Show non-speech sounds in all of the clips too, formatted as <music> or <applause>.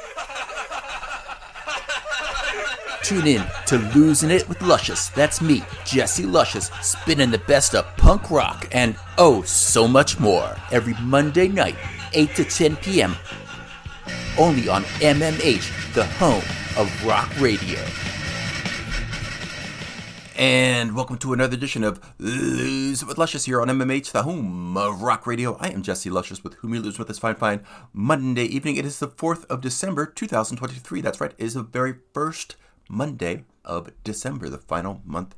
<laughs> Tune in to Losing It with Luscious. That's me, Jesse Luscious, spinning the best of punk rock and oh, so much more every Monday night, 8 to 10 p.m. Only on MMH, the home of rock radio. And welcome to another edition of Lose It with Luscious here on MMH, the home of rock radio. I am Jesse Luscious with Whom You Lose With this fine, fine Monday evening. It is the 4th of December, 2023. That's right, it is the very first Monday of December, the final month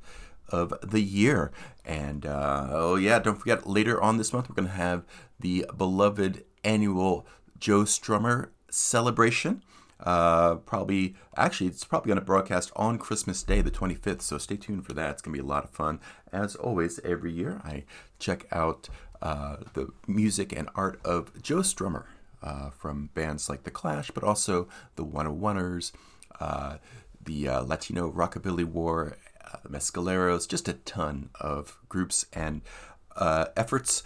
of the year. And uh, oh, yeah, don't forget, later on this month, we're going to have the beloved annual Joe Strummer celebration. Uh, probably, actually, it's probably going to broadcast on Christmas Day, the 25th. So stay tuned for that. It's going to be a lot of fun. As always, every year, I check out uh, the music and art of Joe Strummer uh, from bands like The Clash, but also the 101ers, uh, the uh, Latino Rockabilly War, uh, Mescaleros, just a ton of groups and uh, efforts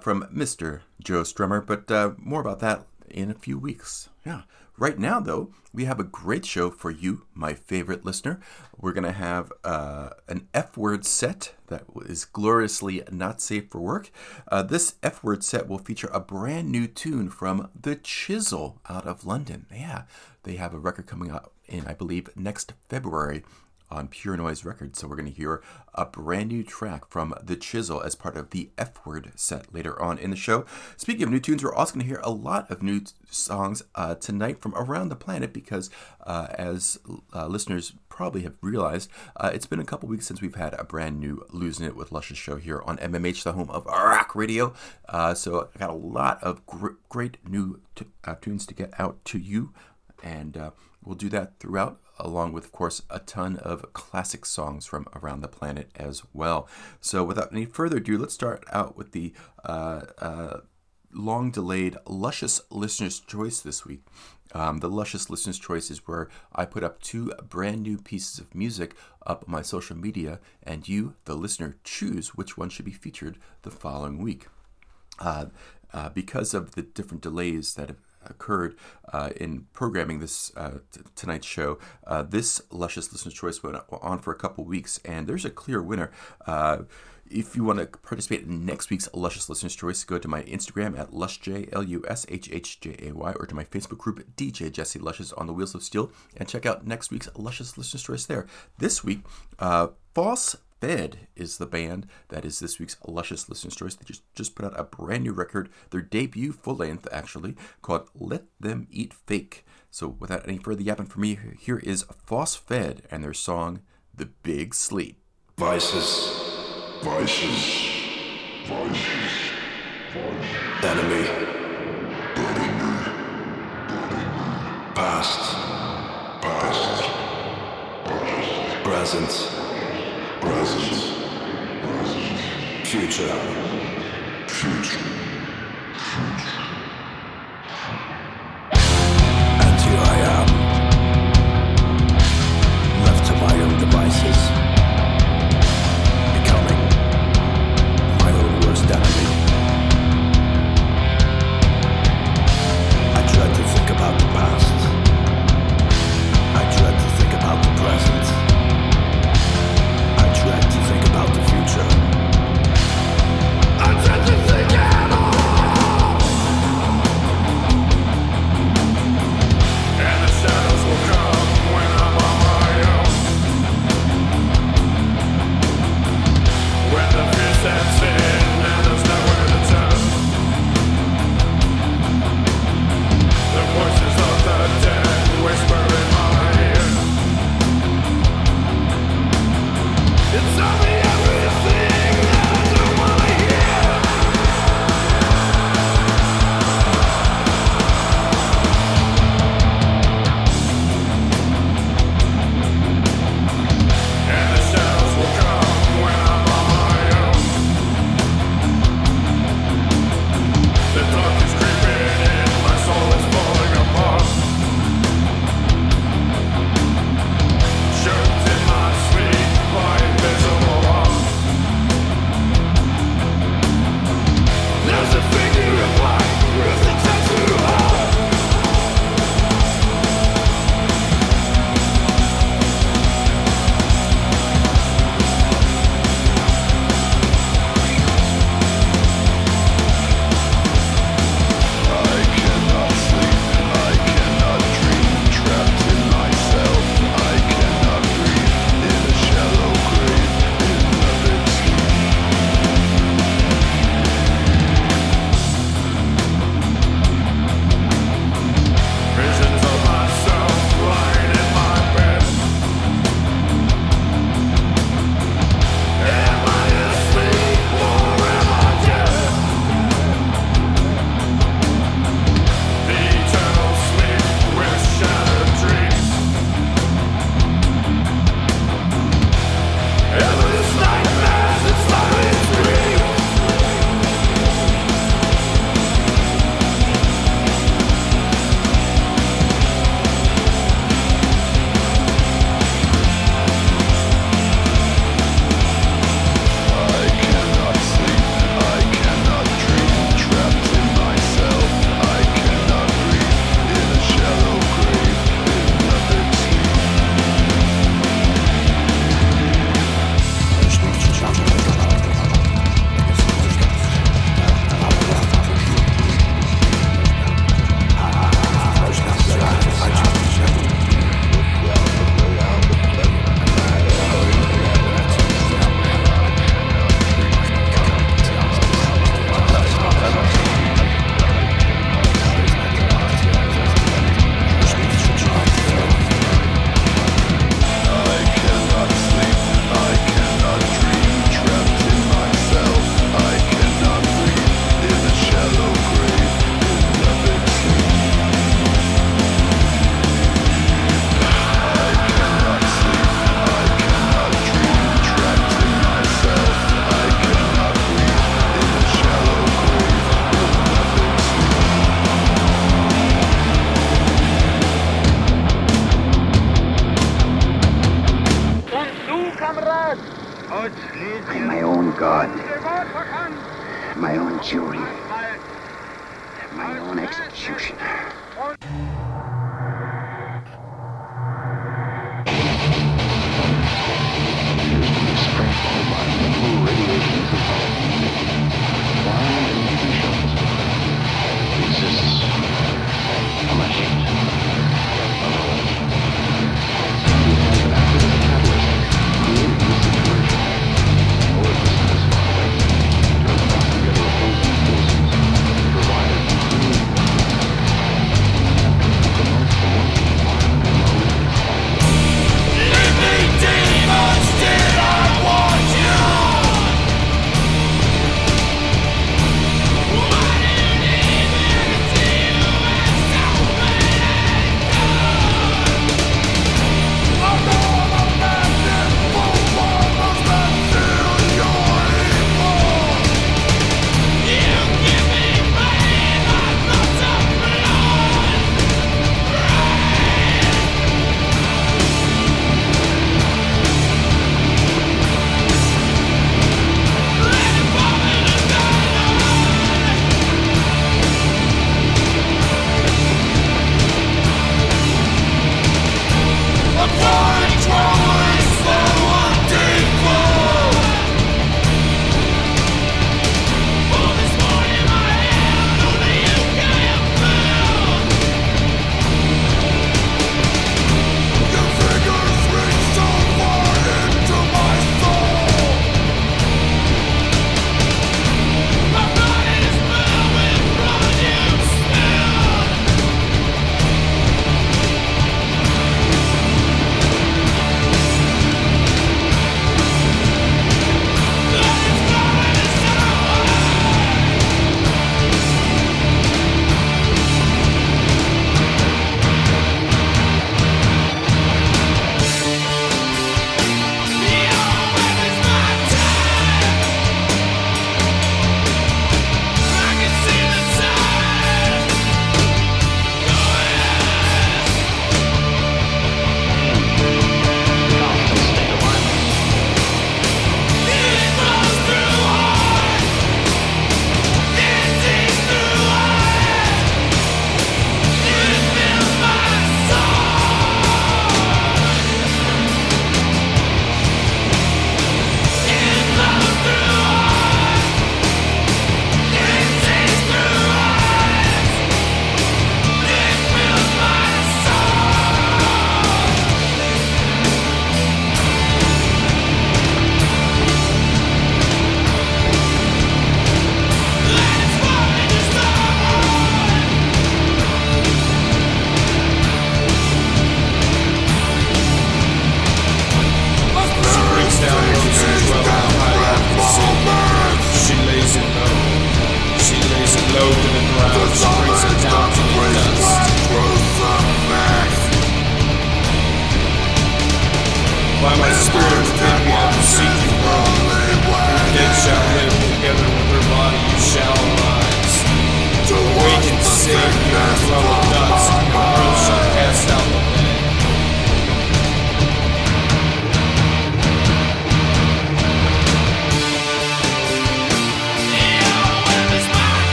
from Mr. Joe Strummer. But more about that in a few weeks. Yeah. Right now, though, we have a great show for you, my favorite listener. We're going to have uh, an F word set that is gloriously not safe for work. Uh, this F word set will feature a brand new tune from The Chisel out of London. Yeah, they have a record coming out in, I believe, next February on Pure Noise Records. So we're going to hear a brand new track from The Chisel as part of the F Word set later on in the show. Speaking of new tunes, we're also going to hear a lot of new t- songs uh, tonight from around the planet because, uh, as uh, listeners probably have realized, uh, it's been a couple weeks since we've had a brand new Losing It with Luscious show here on MMH, the home of rock radio. Uh, so I got a lot of gr- great new t- uh, tunes to get out to you. And we'll do that throughout along with, of course, a ton of classic songs from around the planet as well. So, without any further ado, let's start out with the uh, uh, long delayed Luscious Listener's Choice this week. Um, the Luscious Listener's Choice is where I put up two brand new pieces of music up on my social media, and you, the listener, choose which one should be featured the following week. Uh, uh, because of the different delays that have occurred uh, in programming this uh, t- tonight's show. Uh, this Luscious Listener's Choice went on for a couple weeks, and there's a clear winner. Uh, if you want to participate in next week's Luscious Listener's Choice, go to my Instagram at lushj, L-U-S-H-H-J-A-Y, or to my Facebook group, DJ Jesse Luscious on the Wheels of Steel, and check out next week's Luscious Listener's Choice there. This week, uh, False Fed is the band that is this week's Luscious Listener's Choice. They just, just put out a brand new record, their debut full length actually, called Let Them Eat Fake. So without any further yapping for me, here is False Fed and their song, The Big Sleep. Vices, vices, vices, enemy, past, past, present, present, future, future.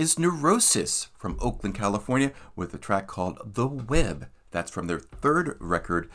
Is Neurosis from Oakland, California, with a track called The Web. That's from their third record,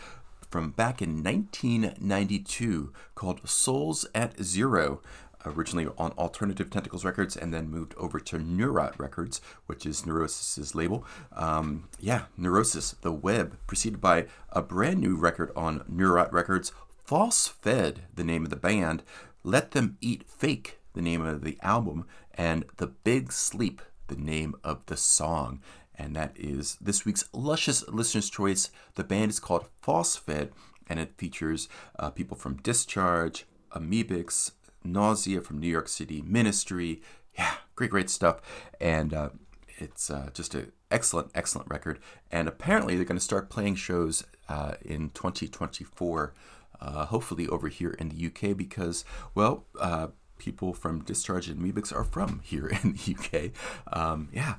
from back in 1992 called Souls at Zero. Originally on Alternative Tentacles Records and then moved over to Neurot Records, which is Neurosis's label. Um, yeah, Neurosis, The Web, preceded by a brand new record on Neurot Records, False Fed, the name of the band, Let Them Eat Fake, the name of the album, and The Big Sleep, the name of the song. And that is this week's luscious listener's choice. The band is called Fed, and it features uh, people from Discharge, Amebix, Nausea from New York City, Ministry. Yeah, great, great stuff. And uh, it's uh, just an excellent, excellent record. And apparently, they're going to start playing shows uh, in 2024, uh, hopefully over here in the UK, because, well, uh, people from Discharge and Amebix are from here in the UK. Um, yeah.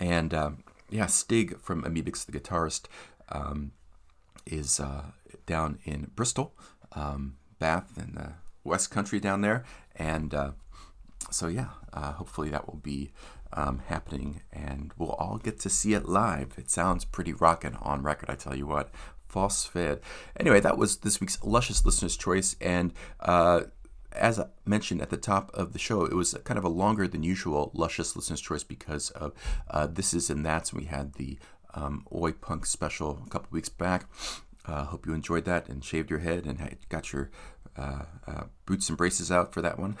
And um, yeah, Stig from Amebix, the guitarist, um, is uh, down in Bristol, um, Bath, in the West Country down there. And uh, so, yeah, uh, hopefully that will be um, happening and we'll all get to see it live. It sounds pretty rocking on record, I tell you what. False Fed. Anyway, that was this week's Luscious Listener's Choice. And uh, as I mentioned at the top of the show, it was kind of a longer than usual Luscious Listener's Choice because of uh, This Is and That's. We had the um, Oi Punk special a couple weeks back. Uh, hope you enjoyed that and shaved your head and got your uh, uh, boots and braces out for that one.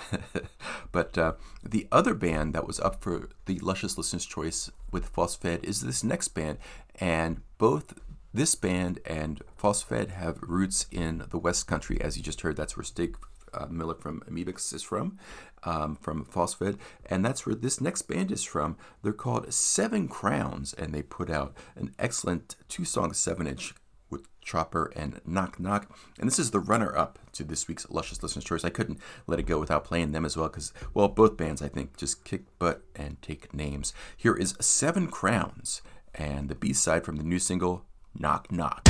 <laughs> but uh, the other band that was up for the Luscious Listener's Choice with False Fed is this next band. And both this band and False Fed have roots in the West Country, as you just heard. That's where Stig uh, Miller from Amebix is from, um, from Fed, and that's where this next band is from. They're called Seven Crowns, and they put out an excellent two-song seven-inch with Chopper and Knock Knock. And this is the runner up to this week's Luscious Listener's Choice. I couldn't let it go without playing them as well because, well, both bands, I think, just kick butt and take names. Here is Seven Crowns and the B side from the new single, Knock Knock.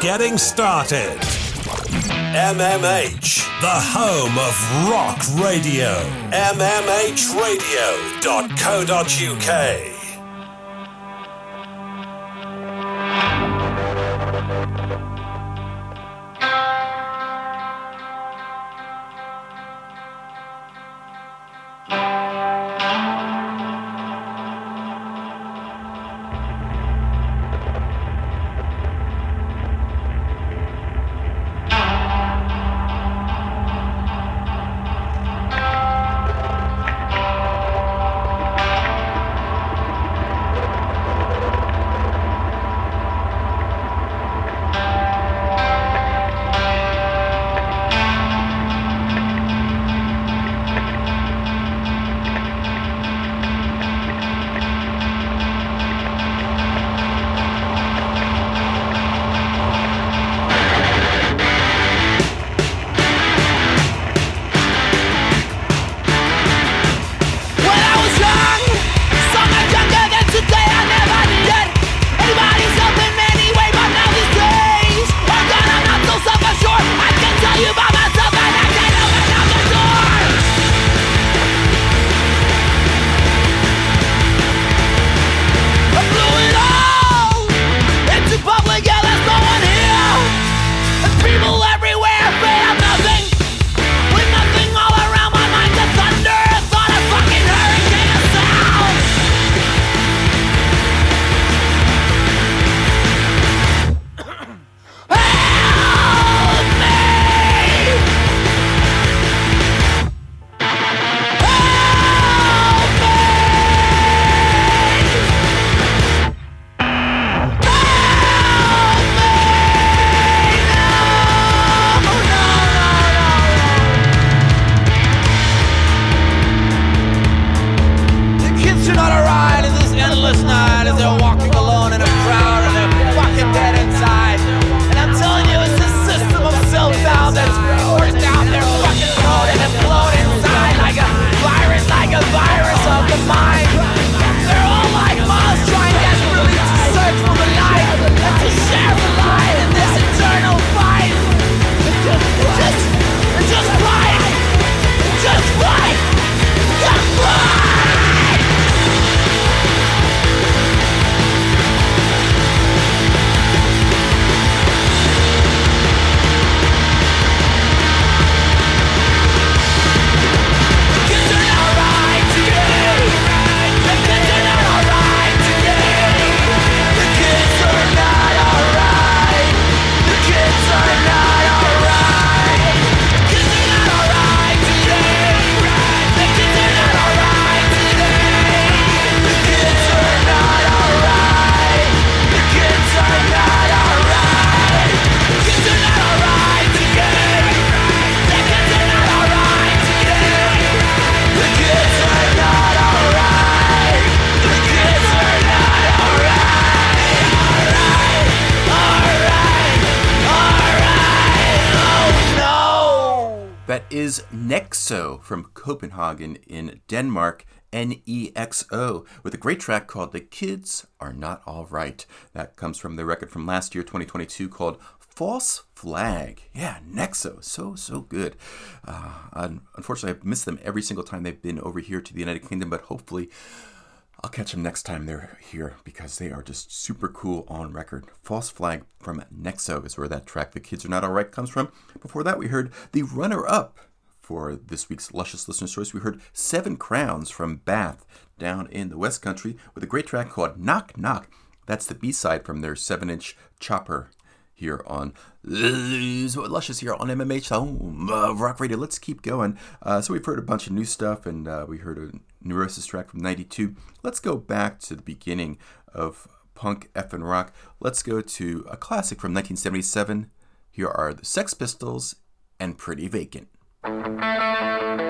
Getting started. MMH, the home of rock radio. MMHradio.co.uk. Copenhagen in Denmark, NEXØ, with a great track called The Kids Are Not All Right. That comes from the record from last year, 2022, called False Flag. Yeah, NEXØ. So, so good. Uh, unfortunately, I've missed them every single time they've been over here to the United Kingdom, but hopefully I'll catch them next time they're here because they are just super cool on record. False Flag from NEXØ is where that track, The Kids Are Not Alright, comes from. Before that, we heard the runner up for this week's Luscious Listener Choice. We heard Seven Crowns from Bath down in the West Country with a great track called Knock Knock. That's the B side from their 7 inch chopper here on Luscious here on MMH Home Rock Radio. Let's keep going. Uh, so we've heard a bunch of new stuff, and uh, we heard a Neurosis track from '92. Let's go back to the beginning of punk F and rock. Let's go to a classic from 1977. Here are the Sex Pistols and Pretty Vacant. Música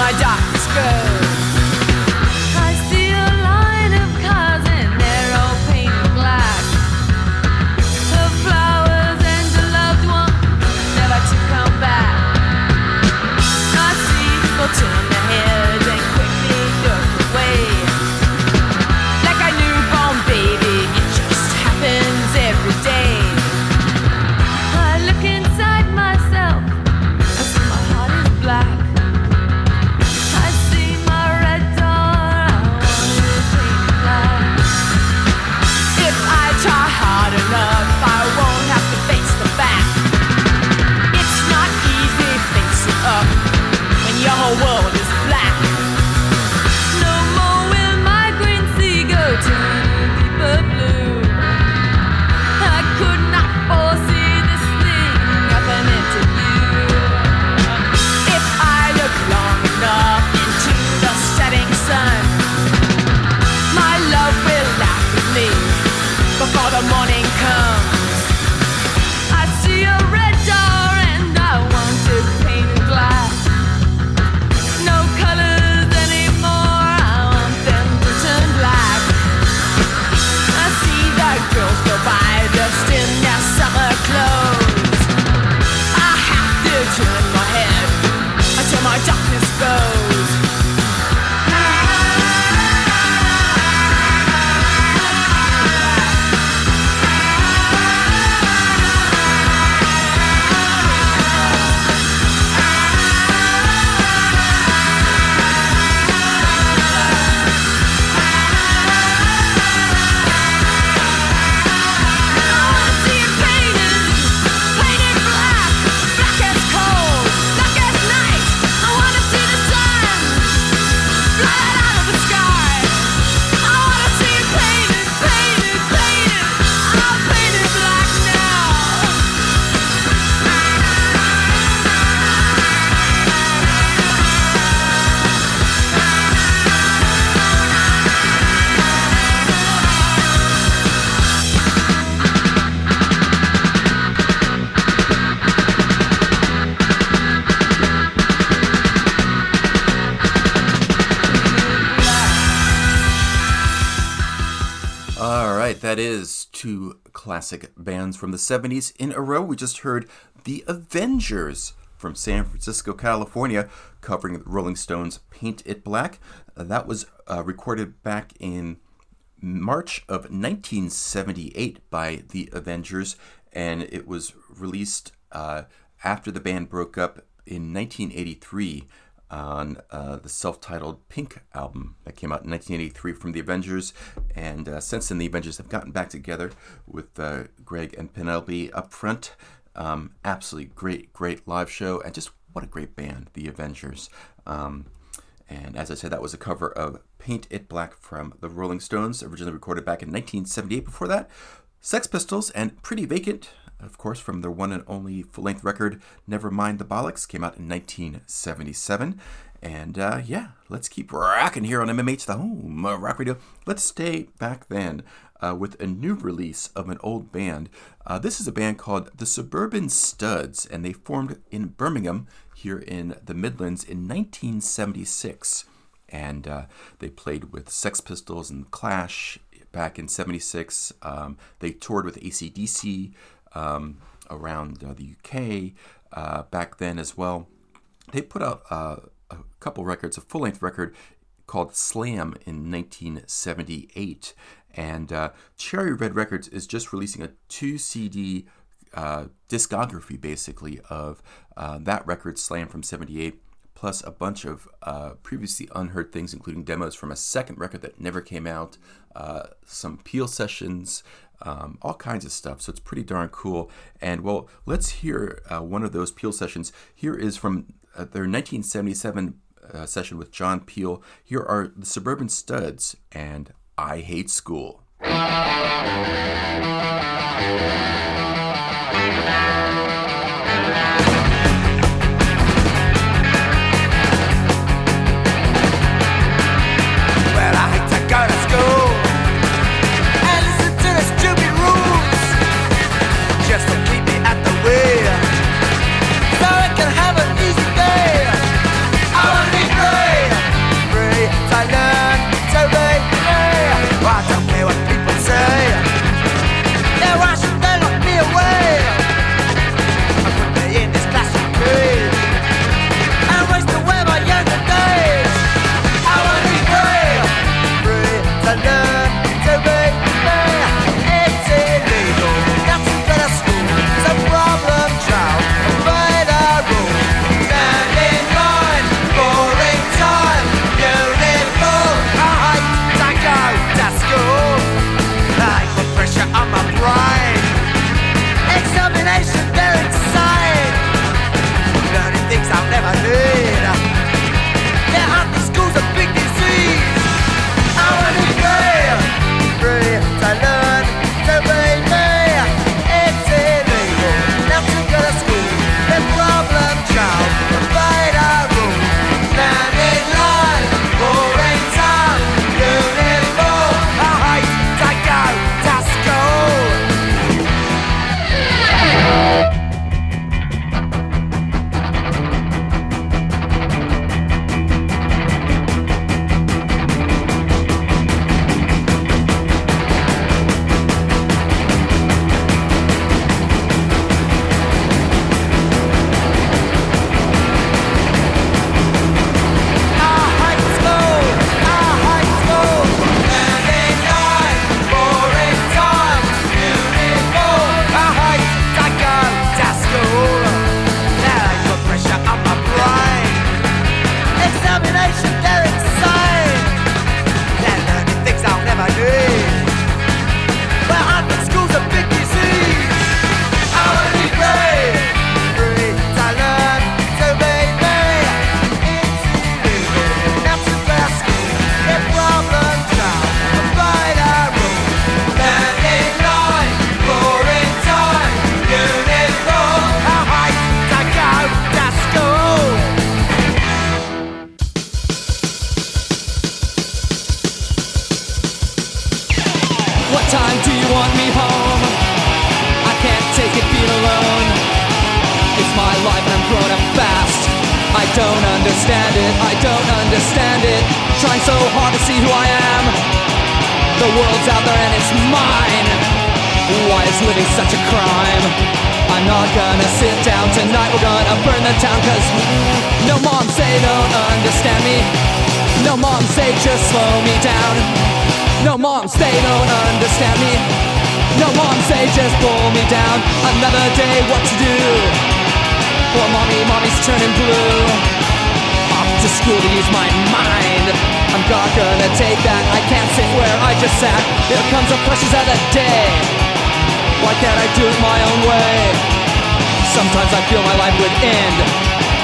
My darkness goes. From the 70s in a row. We just heard The Avengers from San Francisco, California, covering Rolling Stones' Paint It Black. Uh, that was uh, recorded back in March of 1978 by The Avengers, and it was released uh, after the band broke up in 1983 on uh, the self-titled Pink album that came out in 1983 from the Avengers, and uh, since then the Avengers have gotten back together with uh, Greg and Penelope up front. Um, absolutely great, great live show, and just what a great band, the Avengers. Um, and as I said, that was a cover of Paint It Black from the Rolling Stones, originally recorded back in 1978. Before that, Sex Pistols and Pretty Vacant, of course, from their one and only full length record, Never Mind the Bollocks, came out in 1977. And uh, yeah, let's keep rocking here on MMH, the home of rock radio. Let's stay back then uh, with a new release of an old band. Uh, this is a band called the Suburban Studs, and they formed in Birmingham here in the Midlands in 1976. And uh, they played with Sex Pistols and Clash back in 76. Um, they toured with ACDC um, around uh, the UK uh, back then as well. They put out uh, a couple records, a full length record called Slam in 1978. And uh, Cherry Red Records is just releasing a two CD uh, discography basically of uh, that record, Slam from '78, plus a bunch of uh, previously unheard things, including demos from a second record that never came out, uh, some Peel sessions, um, all kinds of stuff. So it's pretty darn cool. And well, let's hear uh, one of those Peel sessions. Here is from uh, their 1977 uh, session with John Peel. Here are the Suburban Studs and I Hate School. <laughs> go Trying so hard to see who I am. The world's out there and it's mine. Why is living such a crime? I'm not gonna sit down tonight, we're gonna burn the town cause no mom say don't understand me. No mom say just slow me down. No moms, they don't understand me. No moms, they just pull me down. Another day, what to do? Poor mommy, mommy's turning blue. To school to use my mind. I'm not gonna take that. I can't sit where I just sat. Here comes the pressures of the day. Why can't I do it my own way? Sometimes I feel my life would end.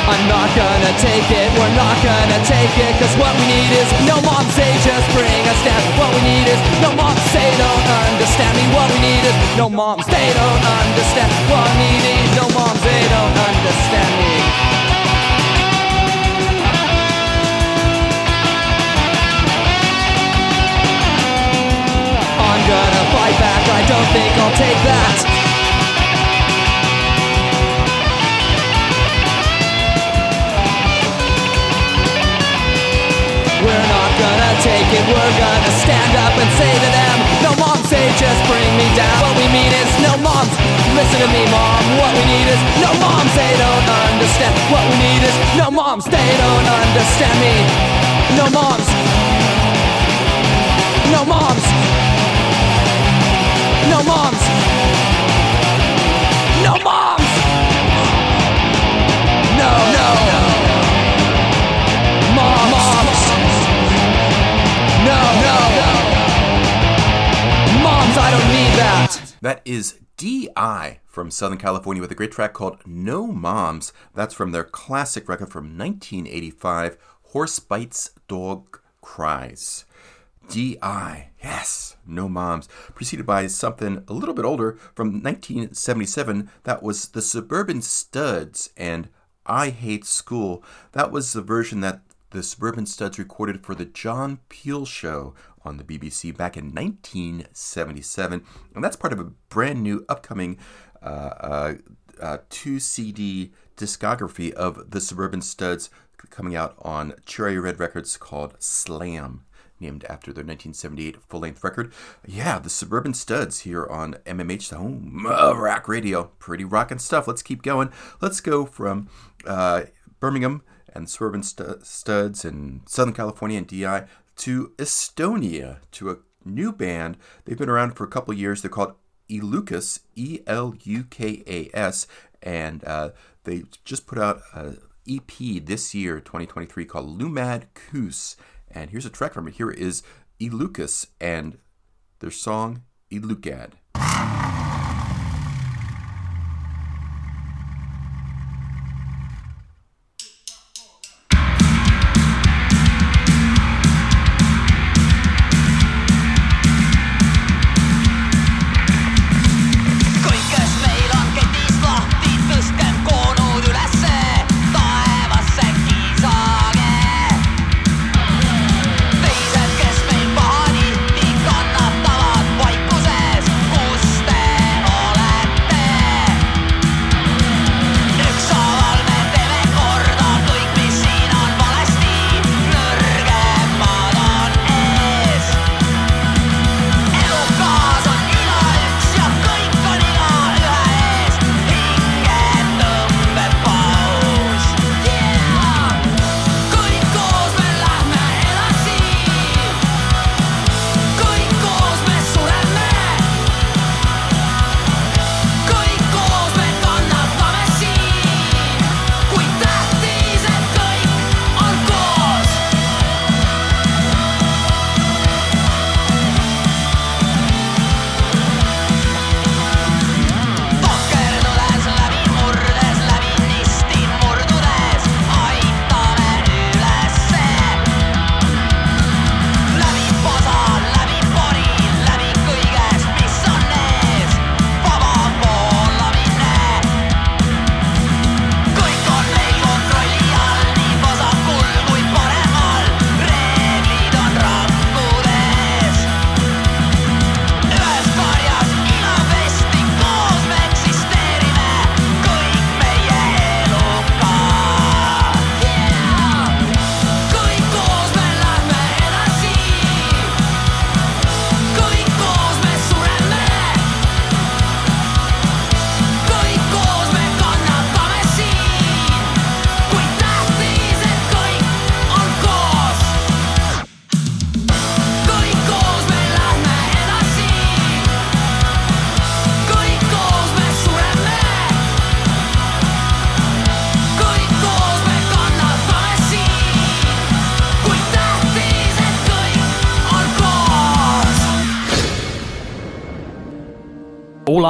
I'm not gonna take it, we're not gonna take it Cause what we need is no mom say just bring us down What we need is no mom say don't understand me What we need is no moms they don't understand What we need is no moms they don't understand me gonna fight back, I don't think I'll take that. We're not gonna take it, we're gonna stand up and say to them No mom, say just bring me down. What we mean is no moms, listen to me mom. What we need is no moms, they don't understand. What we need is no moms, they don't understand me. No moms. No moms no moms. No moms. No, no. Moms. moms. No, no. Moms, I don't need that. That is DI from Southern California with a great track called No Moms. That's from their classic record from 1985, Horse Bites, Dog Cries. DI, yes. No Moms. Preceded by something a little bit older from 1977. That was The Suburban Studs and I Hate School. That was the version that the Suburban Studs recorded for the John Peel Show on the BBC back in 1977. And that's part of a brand new upcoming uh, uh, uh, two CD discography of the Suburban Studs coming out on Cherry Red Records called Slam. Named after their 1978 full length record. Yeah, the Suburban Studs here on MMH, the home of rock radio. Pretty rockin' stuff. Let's keep going. Let's go from uh, Birmingham and Suburban stu- Studs in Southern California and DI to Estonia to a new band. They've been around for a couple years. They're called Elukas, E L U K A S, and uh, they just put out a EP this year, 2023, called Lumad Koos. And here's a track from it. Here is Elukas and their song Elukad.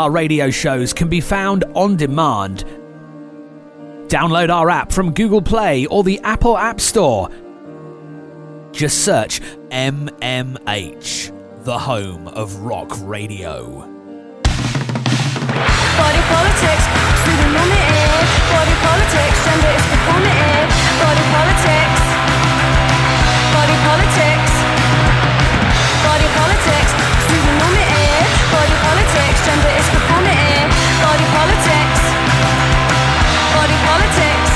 Our radio shows can be found on demand. Download our app from Google Play or the Apple App Store. Just search MMH, the home of rock radio. Body politics, pseudonormative. Body politics, gender is performative. Body politics. Body politics. Body politics, pseudonormative. Body politics, gender is. Body politics. Body politics.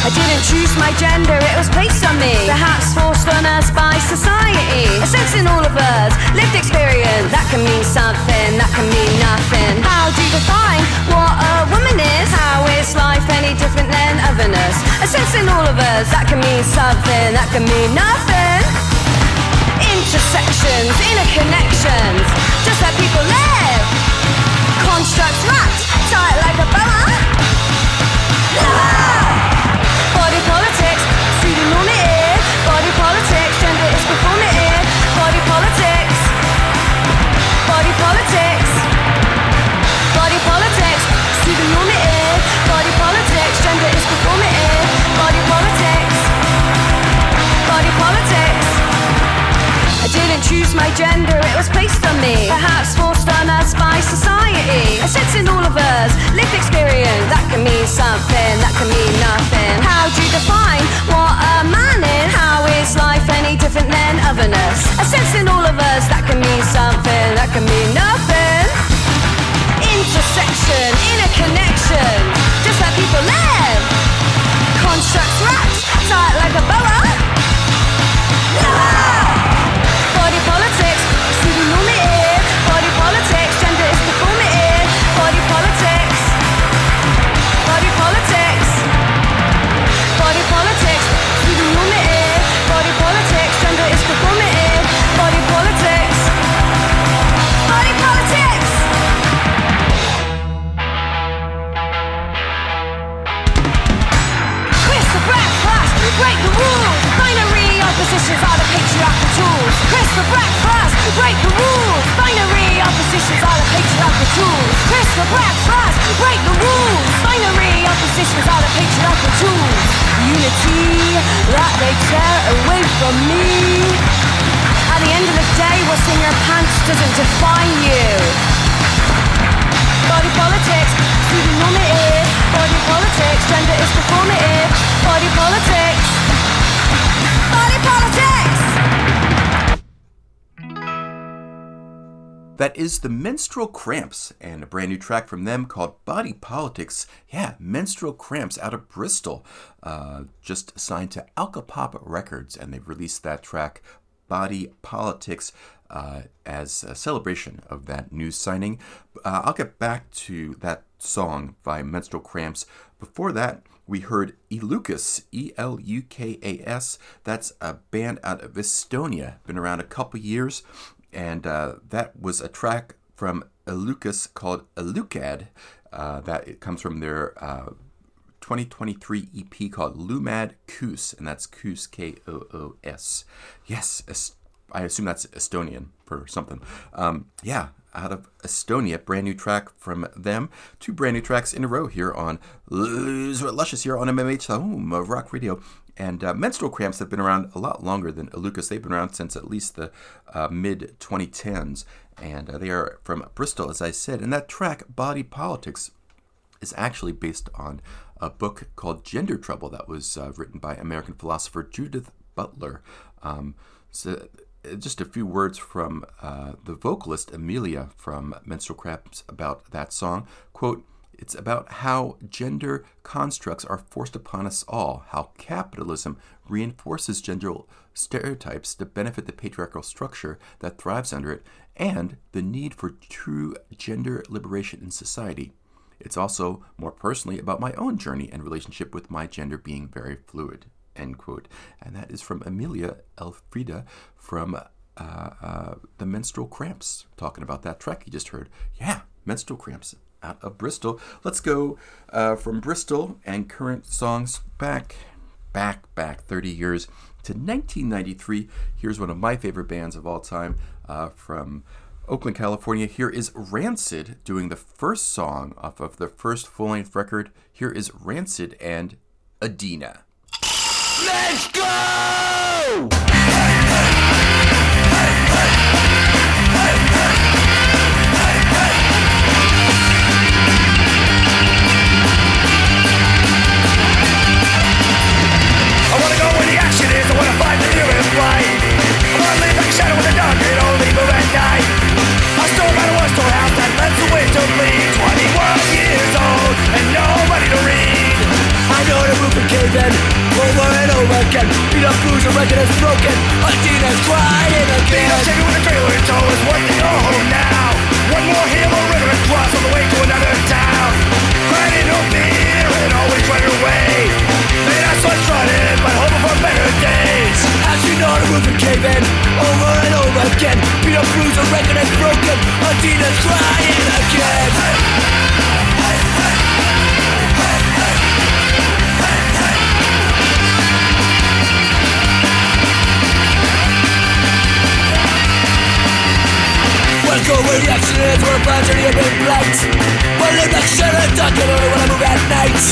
I didn't choose my gender, it was placed on me. Perhaps forced on us by society. A sense in all of us, lived experience. That can mean something, that can mean nothing. How do you define what a woman is? How is life any different than otherness? A in all of us, that can mean something, that can mean nothing. Intersections, inner connections, just let people live. Constructs wrapped tight like a boa. Gender, it was placed on me. Perhaps forced on us by society. A sense in all of us, lived experience. That can mean something, that can mean nothing. How do you define what a man is? How is life any different than otherness? A sense in all of us, that can mean something, that can mean nothing. Intersection, inner connection, just let people live. Constructs wrapped tight like a boa. Body Unity that they tear away from me. At the end of the day, what's in your pants doesn't define you. Body politics, pseudonormative. Body politics, gender is performative. Body politics. Body politics! That is the Menstrual Cramps and a brand new track from them called Body Politics. Yeah, Menstrual Cramps out of Bristol. Uh, just signed to Alcopop Records and they've released that track Body Politics uh, as a celebration of that new signing. Uh, I'll get back to that song by Menstrual Cramps. Before that, we heard Elukas, E L U K A S. That's a band out of Estonia, been around a couple years, and uh, that was a track from Elukas called Elukad. Uh, that it comes from their uh, 2023 EP called Lumad Koos, and that's Koos, K O O S. Yes, Es- I assume that's Estonian for something. Um, yeah, out of Estonia, brand new track from them. Two brand new tracks in a row here on Luscious here on MMH, the home of rock radio. And uh, menstrual cramps have been around a lot longer than Elukas. They've been around since at least the uh, mid 2010s. And uh, they are from Bristol, as I said. And that track, Body Politics, is actually based on a book called Gender Trouble that was uh, written by American philosopher Judith Butler. Um, so, uh, just a few words from uh, the vocalist Amelia from Menstrual Cramps about that song. Quote, it's about how gender constructs are forced upon us all, how capitalism reinforces gender stereotypes to benefit the patriarchal structure that thrives under it, and the need for true gender liberation in society. It's also more personally about my own journey and relationship with my gender being very fluid. End quote. And that is from Amelia Elfrida from uh, uh, the Menstrual Cramps, talking about that track you just heard. Yeah, Menstrual Cramps out of Bristol. Let's go uh, from Bristol and current songs back, back, back 30 years to 1993. Here's one of my favorite bands of all time uh, from Oakland, California. Here is Rancid doing the first song off of their first full length record. Here is Rancid and Adina. Let's go! I action is, I find the nearest light. I wanna like a shadow in the dark only at night. I stole by the one the way to me. 21 years old and nobody to read. I know the roof and cave in over and over again. Beat up blues, a broken. Again. Blues, a record is broken. Adina's crying again. Welcome the plans are near big blight. Well, like shit and dark and only when I move at night.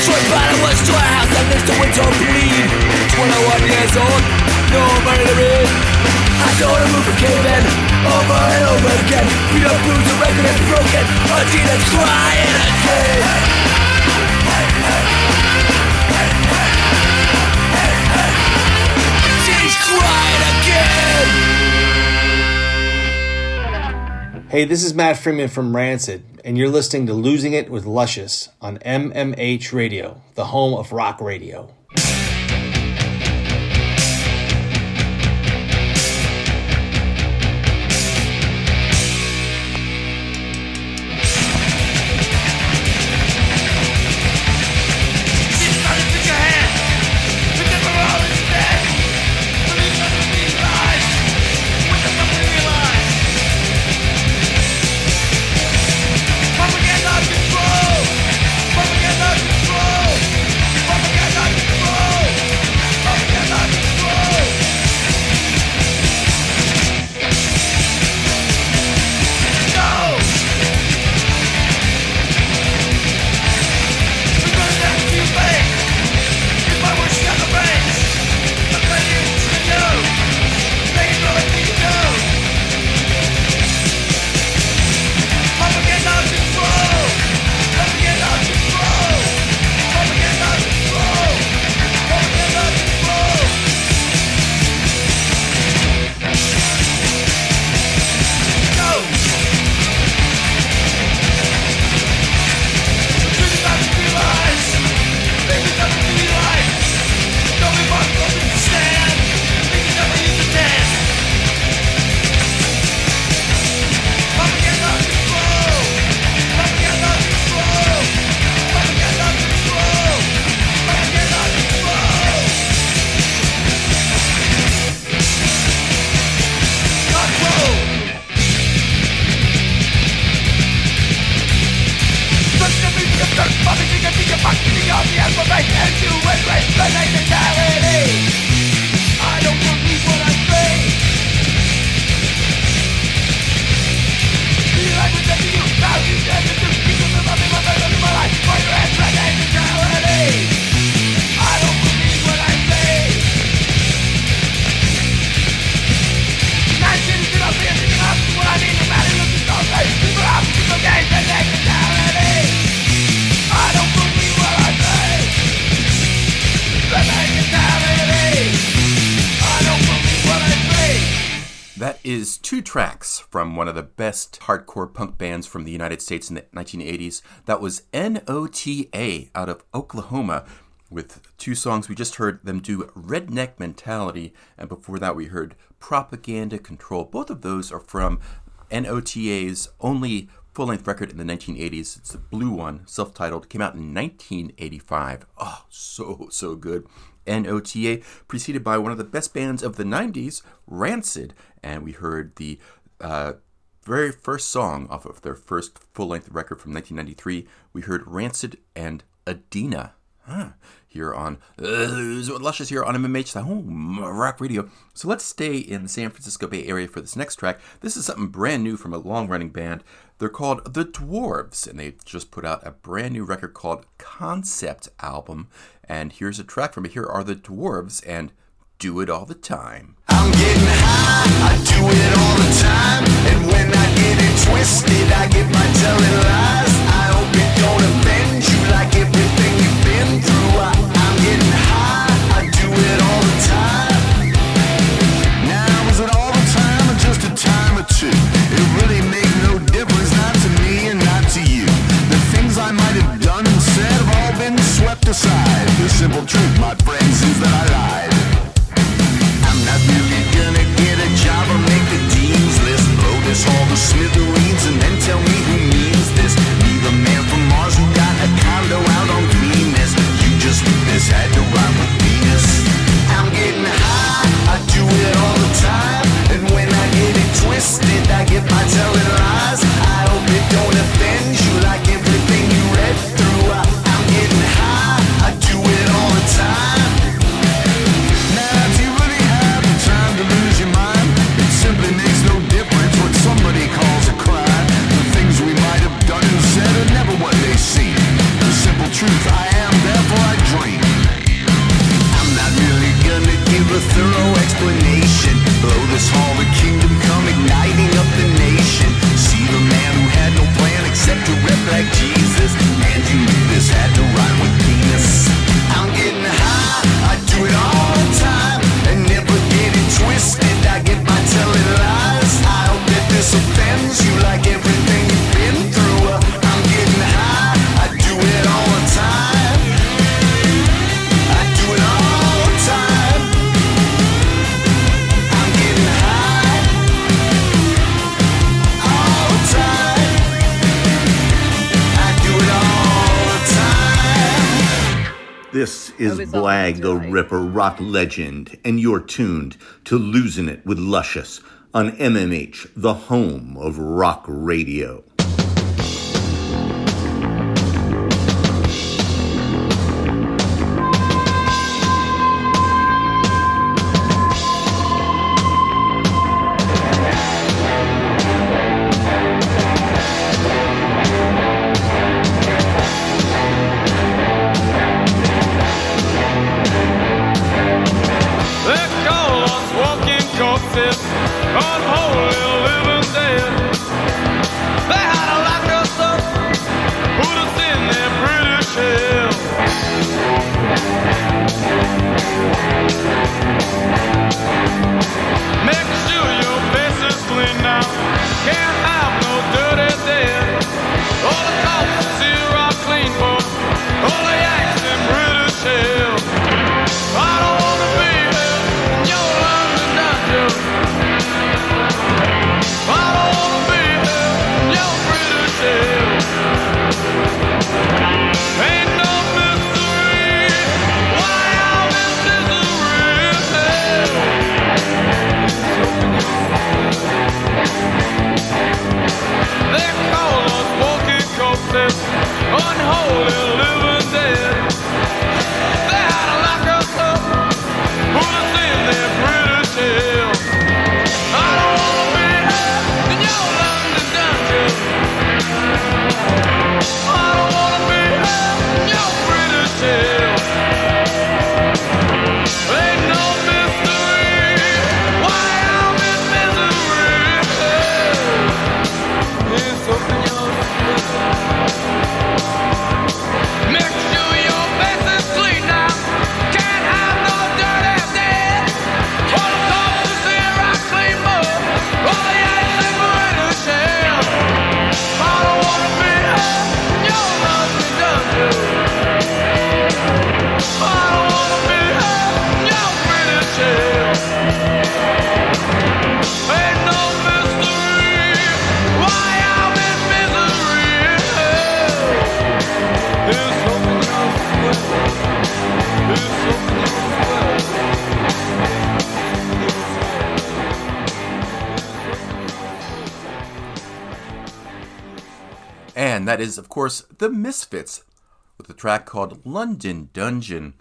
Short battle was to a house that lives to winter bleed. 21 years old, no murdering. I wanna cave in over and over again. We the broken crying again. Hey, this is Matt Freeman from Rancid, and you're listening to Losing It with Luscious on MMH Radio, the home of rock radio. One of the best hardcore punk bands from the United States in the 1980s. That was NOTA out of Oklahoma with two songs. We just heard them do Redneck Mentality, and before that, we heard Propaganda Control. Both of those are from NOTA's only full length record in the 1980s. It's the blue one, self titled, came out in 1985. Oh, so, so good. NOTA, preceded by one of the best bands of the 90s, Rancid. And we heard the uh, very first song off of their first full length record from 1993. We heard Rancid and Adina. Huh. Here on uh, Luscious here on MMH, the home rock radio. So let's stay in the San Francisco Bay Area for this next track. This is something brand new from a long running band. They're called The Dwarves, and they just put out a brand new record called Concept Album. And here's a track from it. Here are The Dwarves and Do It All the Time. I'm getting high, I do it all the time. And when I get it twisted, I get my telling lies. I hope it don't offend you like everything you've been through. I, I'm getting high, I do it all the time. Now, is it all the time or just a time or two? It really make no difference, not to me and not to you. The things I might have done and said have all been swept aside. The simple truth, my friends, is that I lied. Smithereens and then tell me who means this. Me, the man from Mars who got a condo out on Venus. You just this had to rhyme with Venus. I'm getting high, I do it all the time. And when I get it twisted, I get my telling lies. this hall, the kingdom come igniting up the nation. See the man who had no plan except to rep like Jesus. And you knew this had to rhyme with penis. Is Blag the Ripper, rock legend, and you're tuned to Losing It with Luscious on MMH, the home of rock radio. Is, of course, The Misfits with a track called London Dungeon.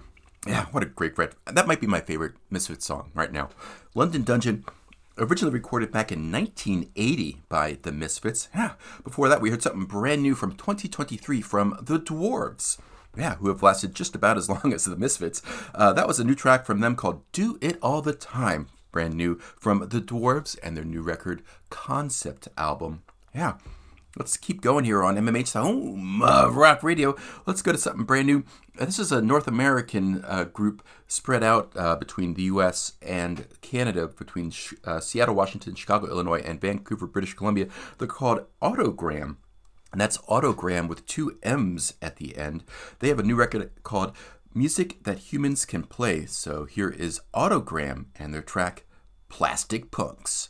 Yeah, what a great record. That might be my favorite Misfits song right now. London Dungeon, originally recorded back in 1980 by The Misfits. Yeah, before that, we heard something brand new from 2023 from The Dwarves. Yeah, who have lasted just about as <laughs> long as The Misfits. Uh, that was a new track from them called Do It All the Time. Brand new from The Dwarves and their new record, Concept Album. Yeah, Let's keep going here on MMH, the home of rock radio. Let's go to something brand new. Uh, This is a North American uh, group spread out uh, between the U.S. and Canada, between Sh- uh, Seattle, Washington, Chicago, Illinois, and Vancouver, British Columbia. They're called Autogramm. And that's Autogramm with two M's at the end. They have a new record called Music That Humans Can Play. So here is Autogramm and their track Plastic Punx.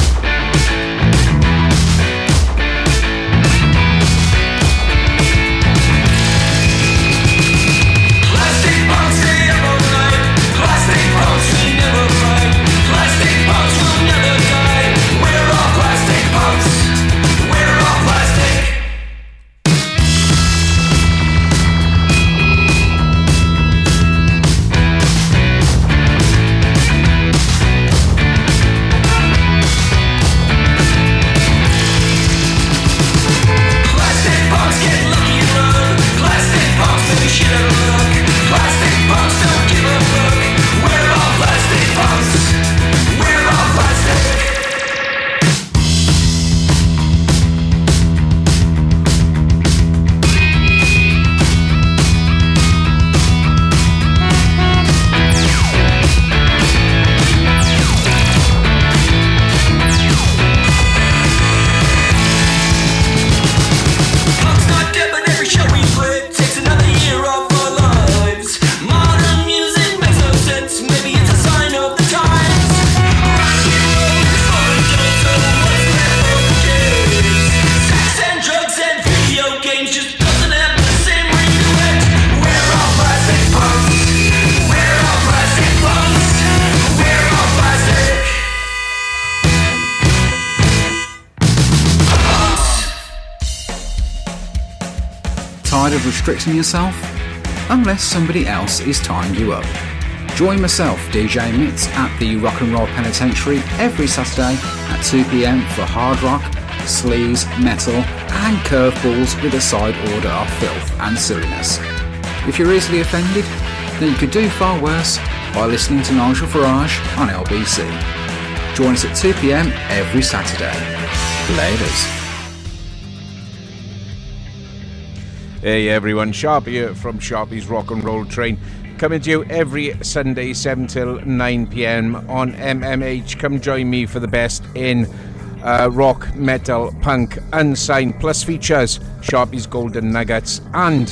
restricting yourself? Unless somebody else is tying you up. Join myself, DJ Mitz, at the Rock and Roll Penitentiary every Saturday at 2pm for hard rock, sleaze, metal, and curveballs with a side order of filth and silliness. If you're easily offended, then you could do far worse by listening to Nigel Farage on LBC. Join us at 2pm every Saturday. Laters. Hey everyone, Sharp here from Sharpie's Rock and Roll Train. Coming to you every Sunday, 7 till 9 pm on MMH. Come join me for the best in uh, rock, metal, punk, unsigned, plus features Sharpie's Golden Nuggets and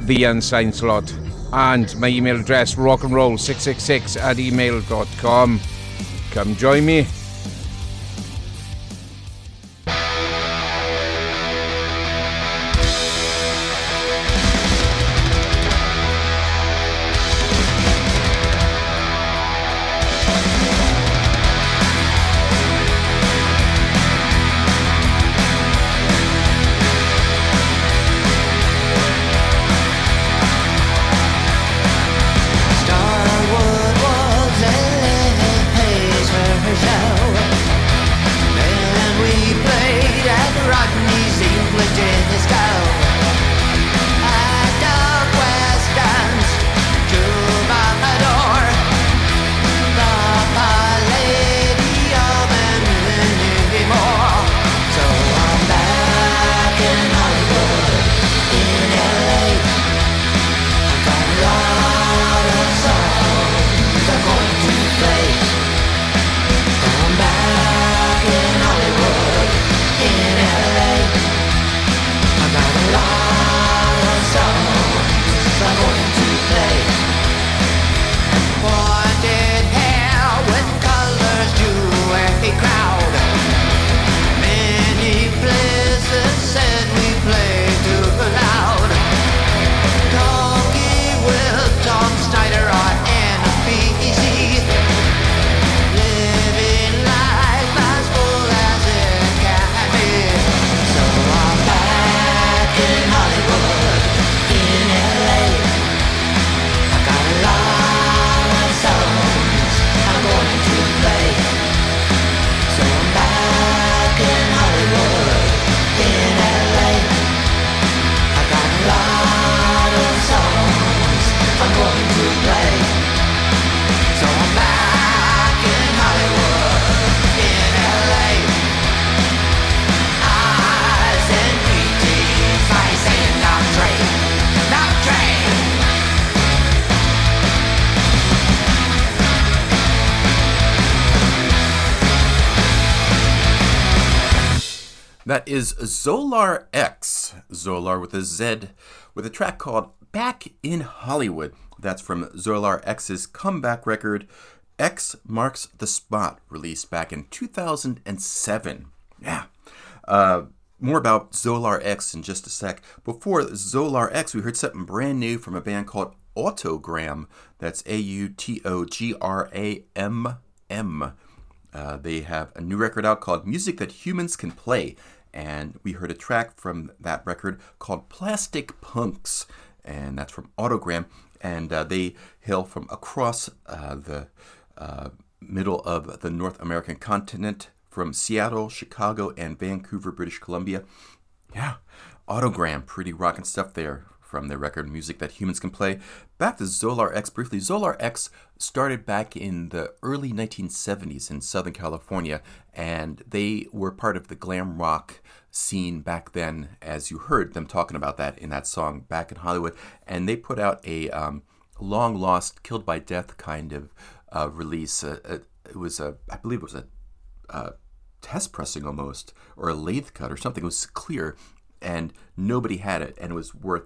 the unsigned slot. And my email address rockandroll666 at email.com. Come join me. Is Zolar X, Zolar with a Z, with a track called Back in Hollywood. That's from Zolar X's comeback record, X Marks the Spot, released back in 2007. Yeah. Uh, more about Zolar X in just a sec. Before Zolar X, we heard something brand new from a band called Autogramm. That's A U T O G R A M M. Uh, they have a new record out called Music That Humans Can Play. And we heard a track from that record called Plastic Punx. And that's from Autogramm. And uh, they hail from across uh, the uh, middle of the North American continent from Seattle, Chicago, and Vancouver, British Columbia. Yeah, Autogramm, pretty rocking stuff there from their record Music That Humans Can Play. Back to Zolar X briefly. Zolar X started back in the early 1970s in Southern California, and they were part of the glam rock scene back then, as you heard them talking about that in that song Back in Hollywood. And they put out a um, long lost, killed by death kind of uh, release. Uh, uh, it was a, I believe it was a test pressing almost, or a lathe cut or something. It was clear, and nobody had it, and it was worth,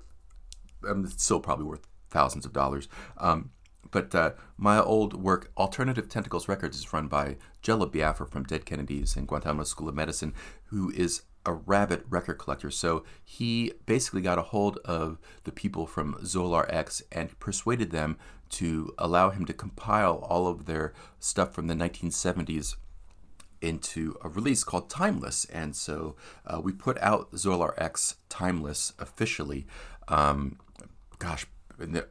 it's still probably worth thousands of dollars. Um, but uh, my old work, Alternative Tentacles Records, is run by Jello Biafra from Dead Kennedys and Guantanamo School of Medicine, who is a rabid record collector. So he basically got a hold of the people from Zolar X and persuaded them to allow him to compile all of their stuff from the 1970s into a release called Timeless. And so uh, we put out Zolar X Timeless officially um, gosh,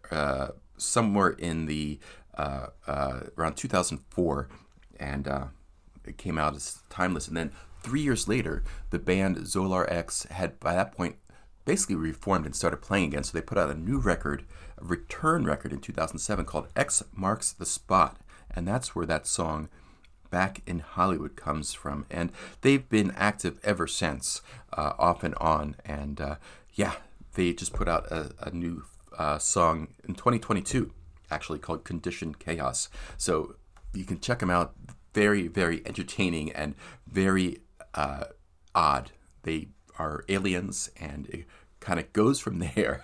uh, somewhere in the uh, uh, around 2004, and uh, it came out as timeless. And then three years later, the band Zolar X had by that point basically reformed and started playing again. So they put out a new record, a return record in 2007 called X Marks the Spot, and that's where that song back in Hollywood comes from. And they've been active ever since, uh, off and on. And uh, yeah, they just put out a, a new uh, song in 2022, actually called Condition Chaos. So you can check them out. Very, very entertaining and very uh, odd. They are aliens, and it kind of goes from <laughs> there.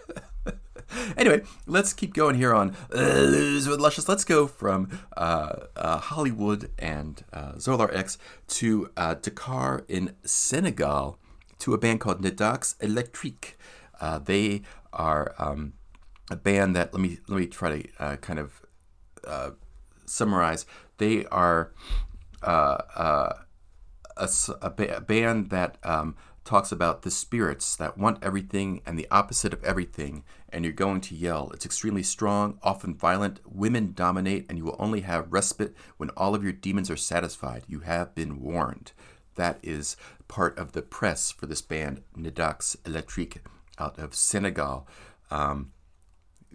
anyway, let's keep going here on uh, Lose with Luscious. Let's go from uh, uh, Hollywood and uh, Zolar X to uh, Dakar in Senegal to a band called Ndox Electrique. Uh, they are um, a band that let me let me try to uh, kind of uh, summarize. They are uh, uh, a, a ba- a band that um, talks about the spirits that want everything and the opposite of everything, and you're going to yell. It's extremely strong, often violent. Women dominate, and you will only have respite when all of your demons are satisfied. You have been warned. That is part of the press for this band, Ndox Electrique, out of Senegal. Um,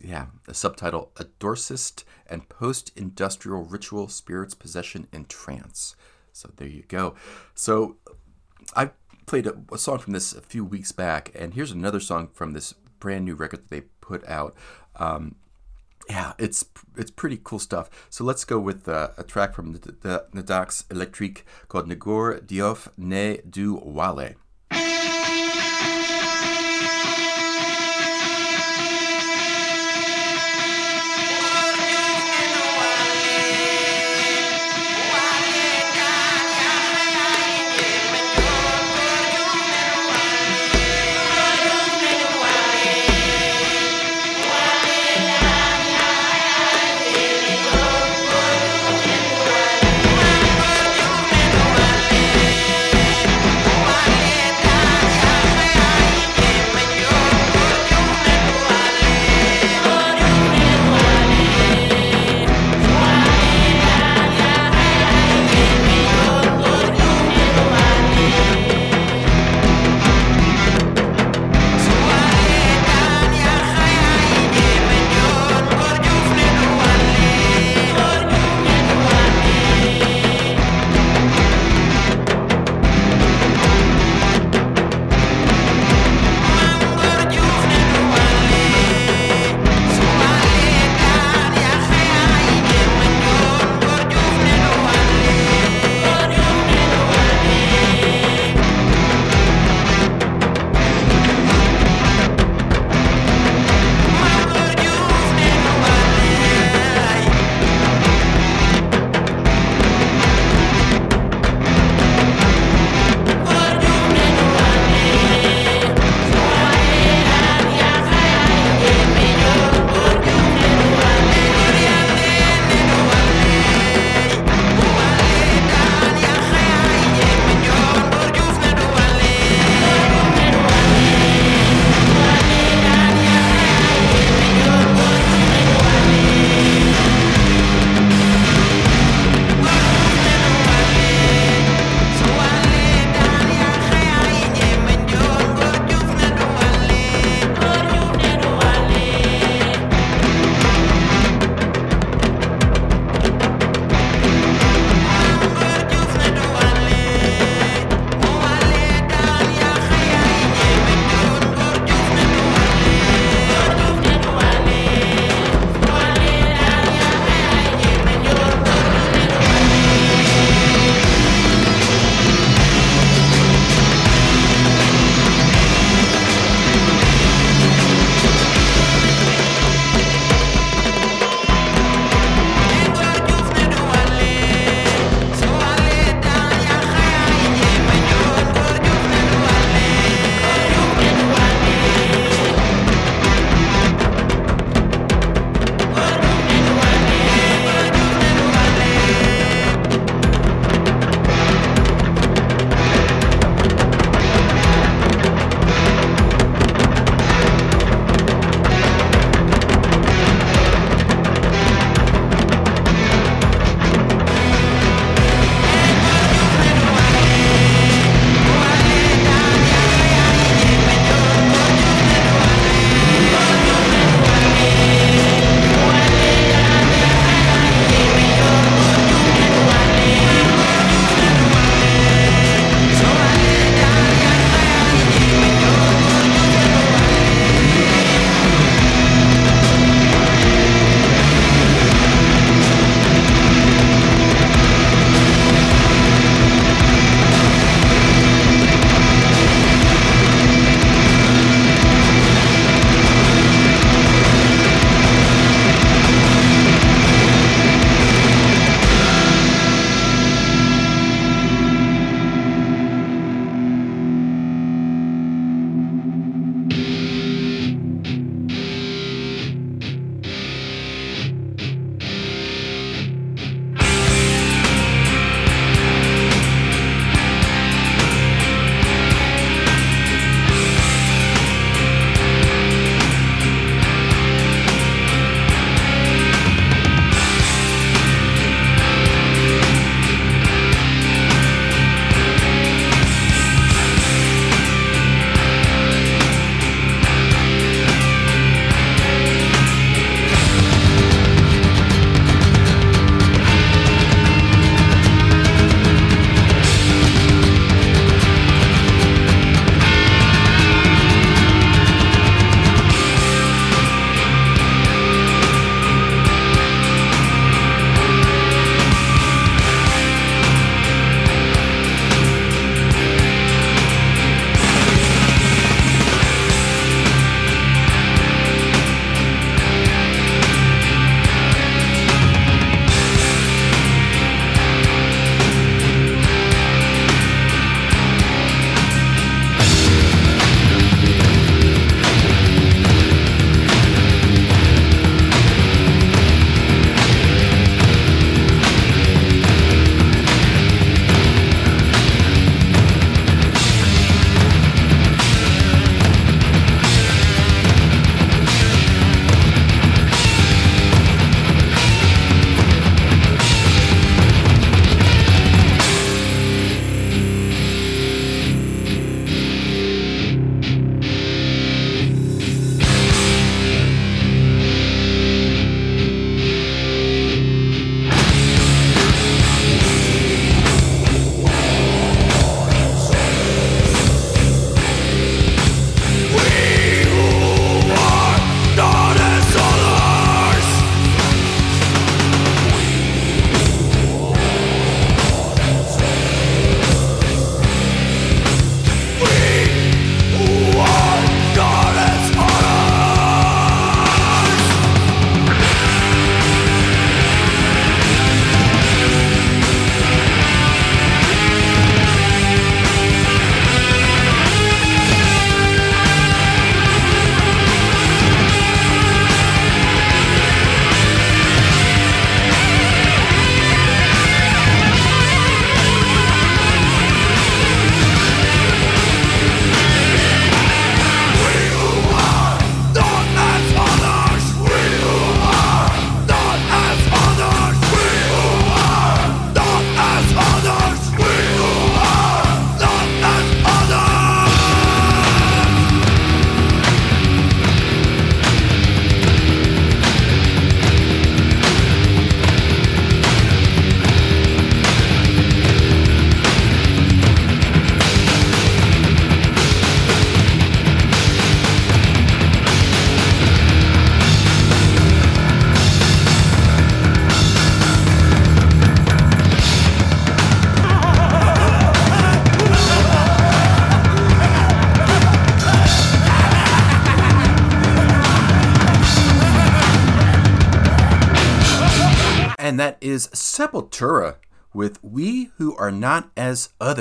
yeah, the subtitle A Dorcist and Post Industrial Ritual Spirits Possession and Trance. So there you go. So I played a, a song from this a few weeks back, and here's another song from this brand new record that they put out. Um, yeah, it's it's pretty cool stuff. So let's go with uh, a track from the, Ndox Electrique called Ngor Diouf Ne Du. Walle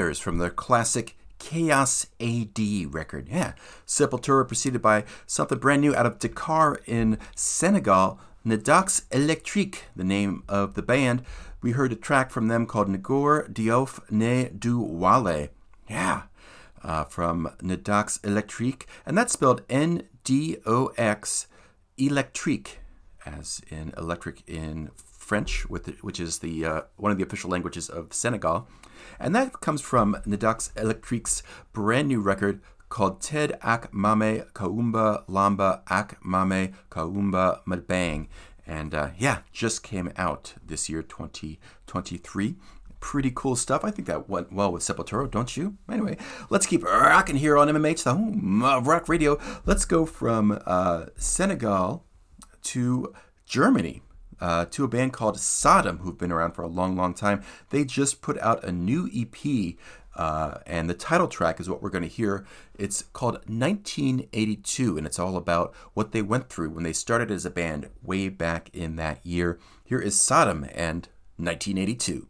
As Others from their classic Chaos AD record. Yeah, Sepultura preceded by something brand new out of Dakar in Senegal, Ndox Electrique, the name of the band. We heard a track from them called Ngor Diouf Ne Du Walle. Yeah, uh, from Ndox Electrique, and that's spelled N D O X Electrique, as in electric in French, with the, which is the uh, one of the official languages of Senegal, and that comes from Ndox Electrique's brand new record called Ted Ak Mame Kaumba Lamba Ak Mame Kaumba Mabang. And uh, yeah, just came out this year, 2023. Pretty cool stuff. I think that went well with Sepultura, don't you? Anyway, let's keep rocking here on MMH, the home of rock radio. Let's go from uh, Senegal to Germany. Uh, to a band called Sodom, who've been around for a long, long time. They just put out a new EP, uh, and the title track is what we're going to hear. It's called 1982, and it's all about what they went through when they started as a band way back in that year. Here is Sodom and 1982.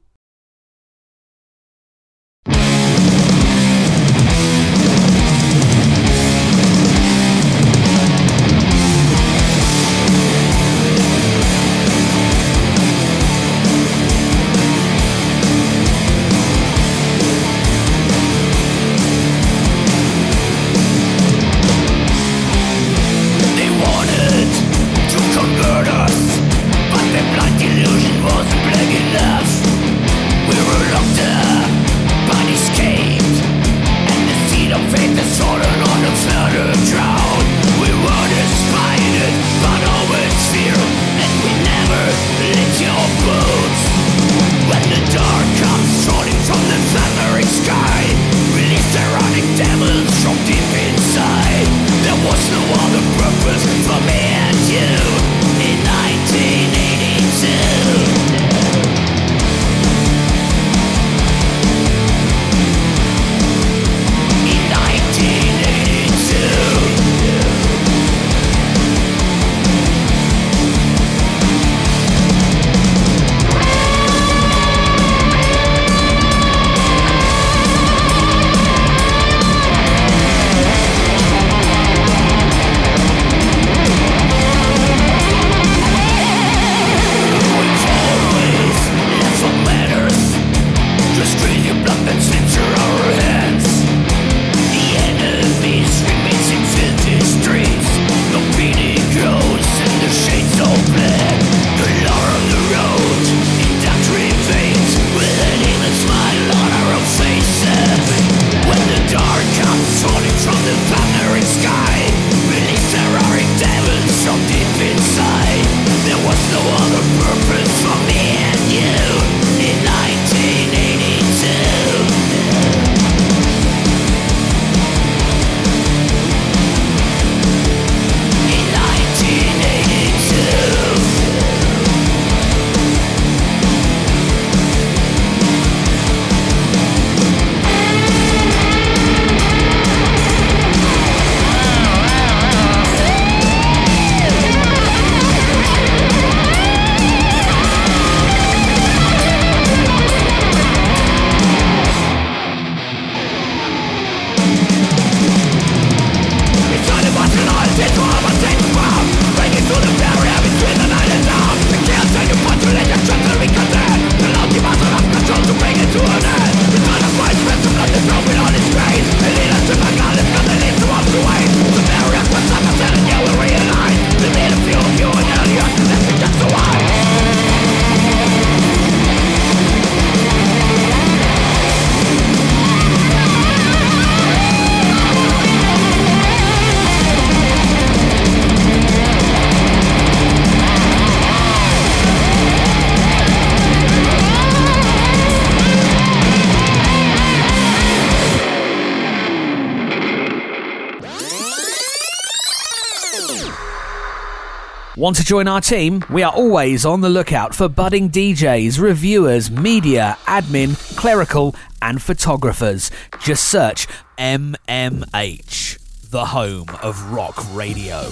Want to join our team? We are always on the lookout for budding DJs, reviewers, media, admin, clerical, and photographers. Just search MMH, the home of rock radio.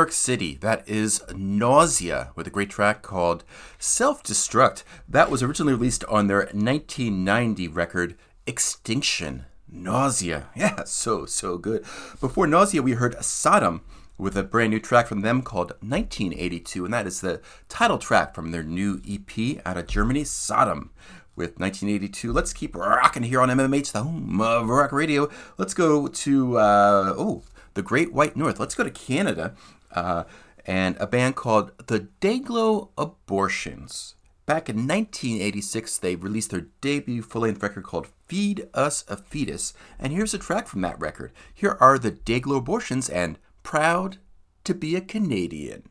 York City, that is Nausea, with a great track called Self Destruct. That was originally released on their 1990 record Extinction. Nausea. Yeah, so, so good. Before Nausea, we heard Sodom with a brand new track from them called 1982, and that is the title track from their new EP out of Germany, Sodom. With 1982, let's keep rocking here on MMH, the home of rock radio. Let's go to uh, oh, the Great White North. Let's go to Canada, uh, and a band called the Dayglo Abortions. Back in 1986, they released their debut full-length record called "Feed Us a Fetus," and here's a track from that record. Here are the Dayglo Abortions and "Proud to Be a Canadian."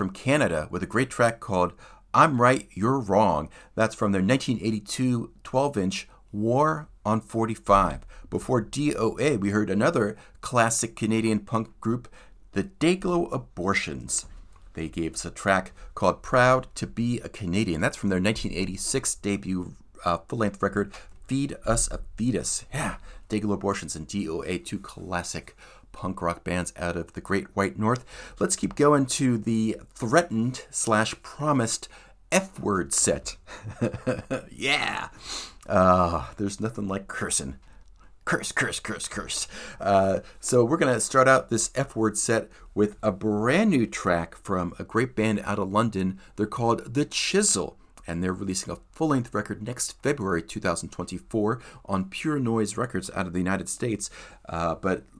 From Canada with a great track called I'm Right, You're Wrong. That's from their 1982 12 inch War on 45. Before DOA, we heard another classic Canadian punk group, the Dayglo Abortions. They gave us a track called Proud to Be a Canadian. That's from their 1986 debut uh, full length record, Feed Us a Fetus. Yeah, Dayglo Abortions and DOA, two classic punk rock bands out of the Great White North. Let's keep going to the threatened slash promised F word set. <laughs> yeah. Uh, there's nothing like cursing. Curse, curse, curse, curse. Uh, so we're going to start out this F word set with a brand new track from a great band out of London. They're called The Chisel. And they're releasing a full length record next February 2024 on Pure Noise Records out of the United States. Uh, but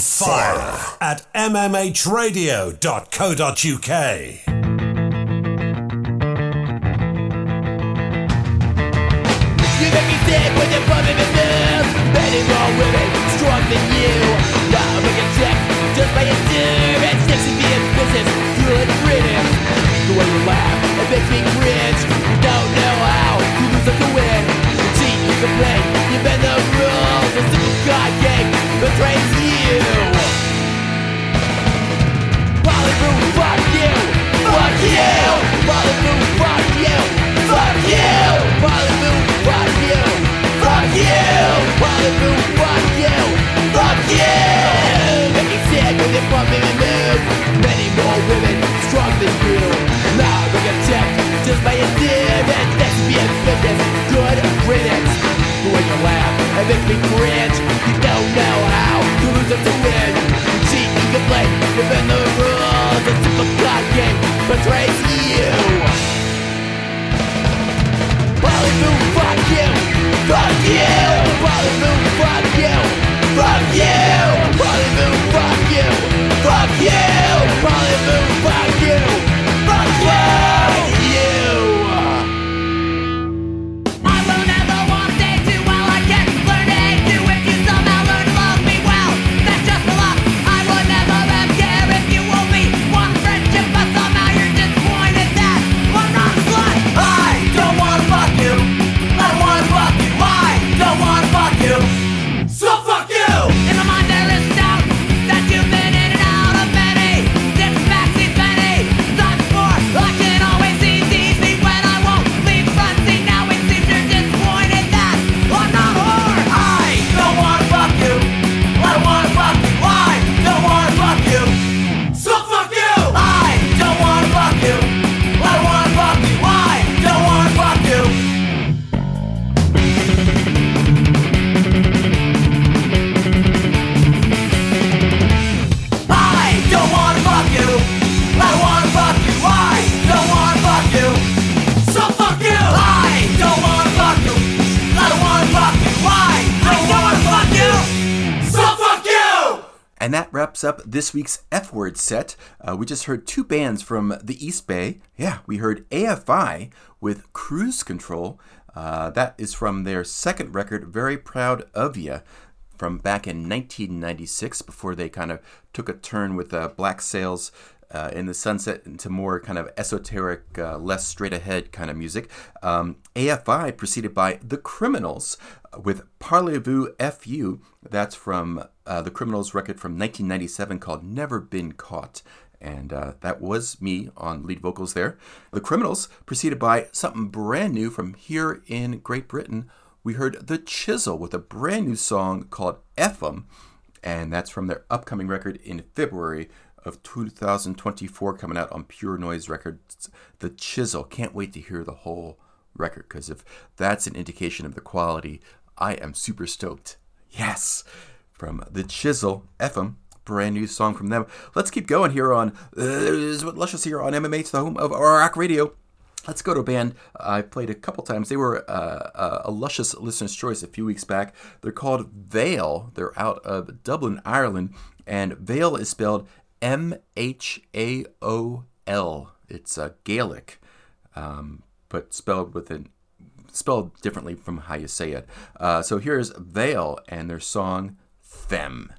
fire, at mmhradio.co.uk. You make me sick me move Many more women strong than you. Just by your sexy being business, good The way you laugh, it makes me cringe. You don't know how you lose up win. You cheat, you complain, you bend the betrays you Bollywood, fuck you, fuck you. Bollywood, fuck you, fuck you. Bollywood, fuck you, fuck you. Bollywood, this week's F word set. Uh, we just heard two bands from the East Bay. Yeah, we heard AFI with Cruise Control. Uh, that is from their second record, Very Proud of Ya, from back in 1996, before they kind of took a turn with uh, Black Sails uh, in the sunset into more kind of esoteric, uh, less straight ahead kind of music. Um, AFI preceded by The Criminals with Parlez-vous FU. That's from uh, The Criminals record from 1997 called Never Been Caught. And uh, that was me on lead vocals there. The Criminals preceded by something brand new from here in Great Britain. We heard The Chisel with a brand new song called Ephem and that's from their upcoming record in February of 2024 coming out on Pure Noise Records, The Chisel. Can't wait to hear the whole record because if that's an indication of the quality, I am super stoked. Yes! From The Chisel, FM, brand new song from them. Let's keep going here on uh, Luscious here on MMH, the home of rock radio. Let's go to a band I played a couple times. They were uh, a luscious listener's choice a few weeks back. They're called M(h)aol. They're out of Dublin, Ireland, and M(h)aol is spelled M H A O L. It's uh, Gaelic, um, but spelled with an spelled differently from how you say it. Uh, so here's M(h)aol and their song Femme.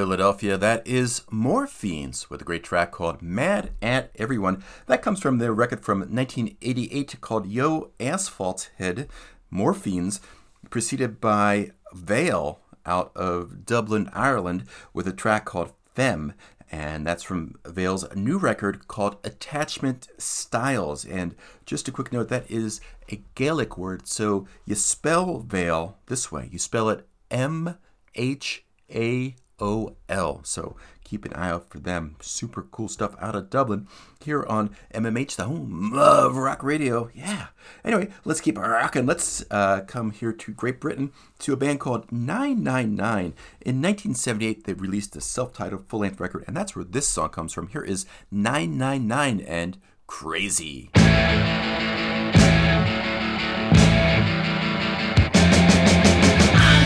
Philadelphia, that is More Fiends with a great track called Mad at Everyone. That comes from their record from 1988 called Yo Asphalt Head, More Fiends, preceded by M(h)aol out of Dublin, Ireland, with a track called Femme. And that's from M(h)aol's new record called Attachment Styles. And just a quick note that is a Gaelic word. So you spell M(h)aol this way you spell it M H A O L. So keep an eye out for them. Super cool stuff out of Dublin here on MMH, the home of rock radio. Yeah. Anyway, let's keep rocking. Let's uh, come here to Great Britain to a band called 999. In 1978, they released a self titled full length record, and that's where this song comes from. Here is 999 and Crazy. I'm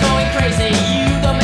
going crazy. You don't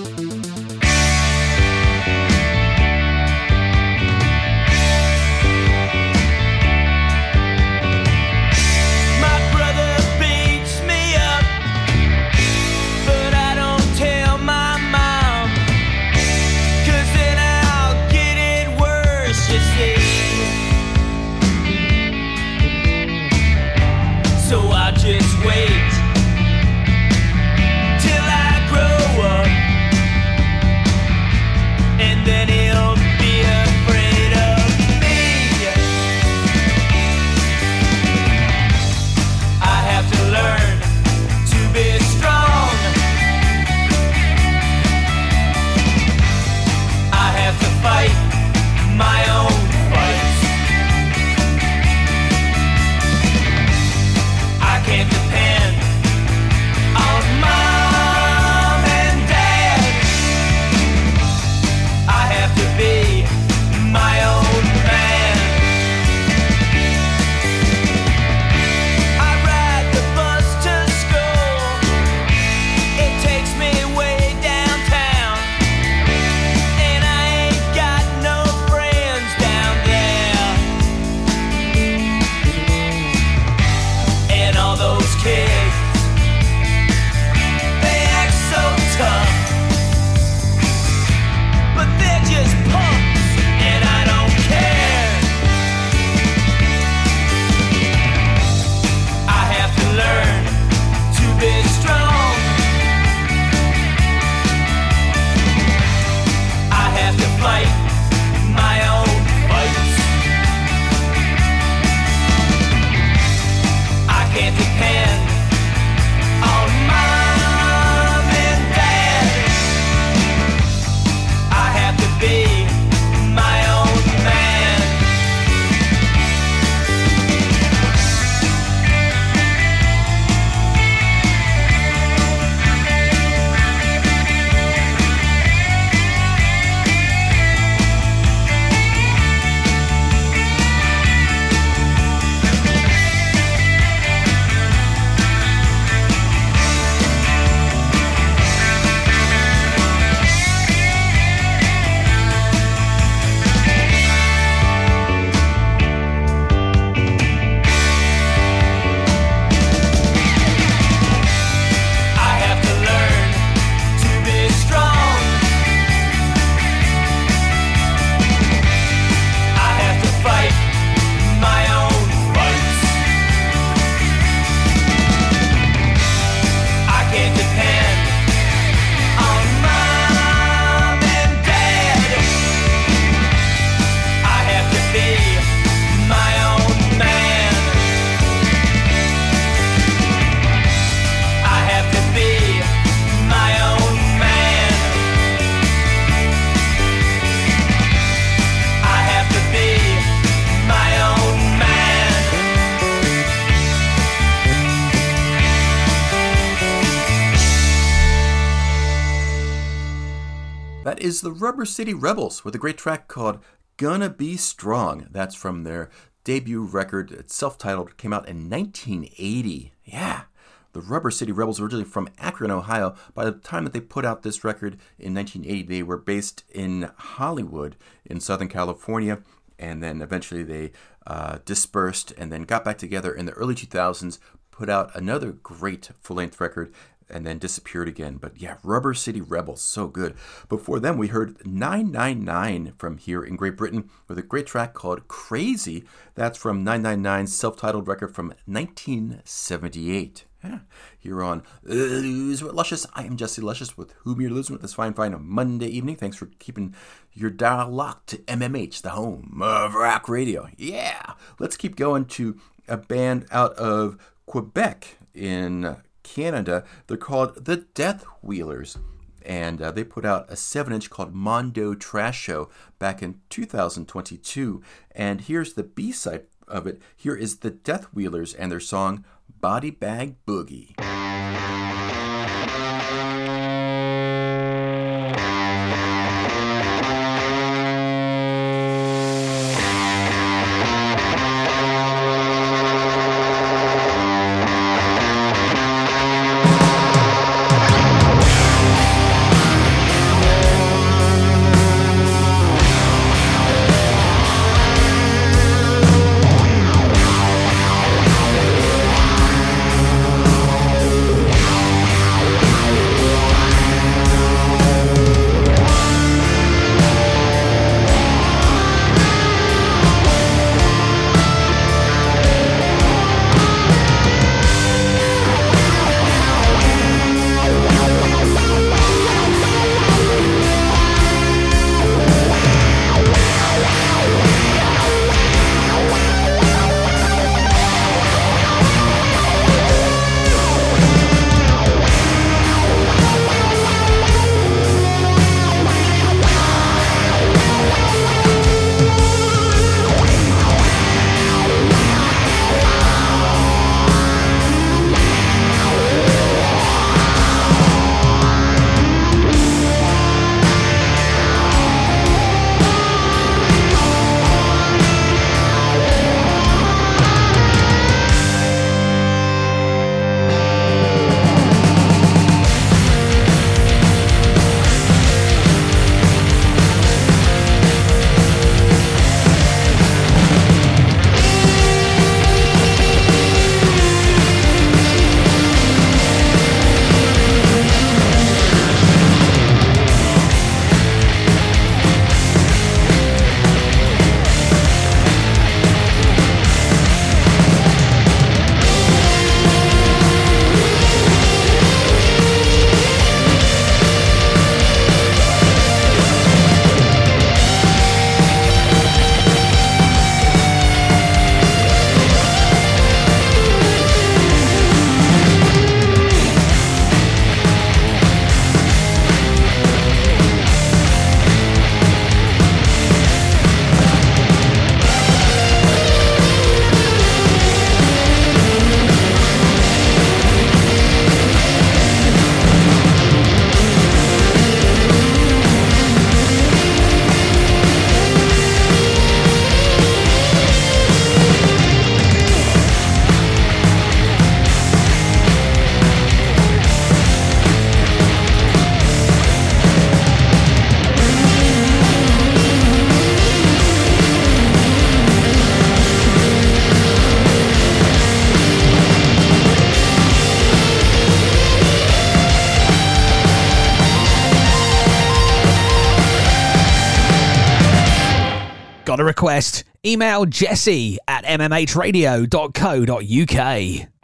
Is the Rubber City Rebels with a great track called Gonna Be Strong. That's from their debut record. It's self titled, came out in 1980. Yeah. The Rubber City Rebels originally from Akron, Ohio. By the time that they put out this record in 1980, they were based in Hollywood in Southern California. And then eventually they uh, dispersed and then got back together in the early 2000s, put out another great full length record, and then disappeared again. But yeah, Rubber City Rebels, so good. Before them, we heard 999 from here in Great Britain with a great track called Crazy. That's from 999's self titled record from 1978. Yeah. Here on Lose with Luscious, I am Jesse Luscious with whom you're losing with this fine, fine Monday evening. Thanks for keeping your dial locked to MMH, the home of rock radio. Yeah. Let's keep going to a band out of Quebec in Canada. They're called the Death Wheelers. And uh, they put out a 7 inch called Mondo Trasho back in 2022. And here's the B side of it. Here is the Death Wheelers and their song Body Bag Boogie. Request? Email jesse at mmhradio.co.uk.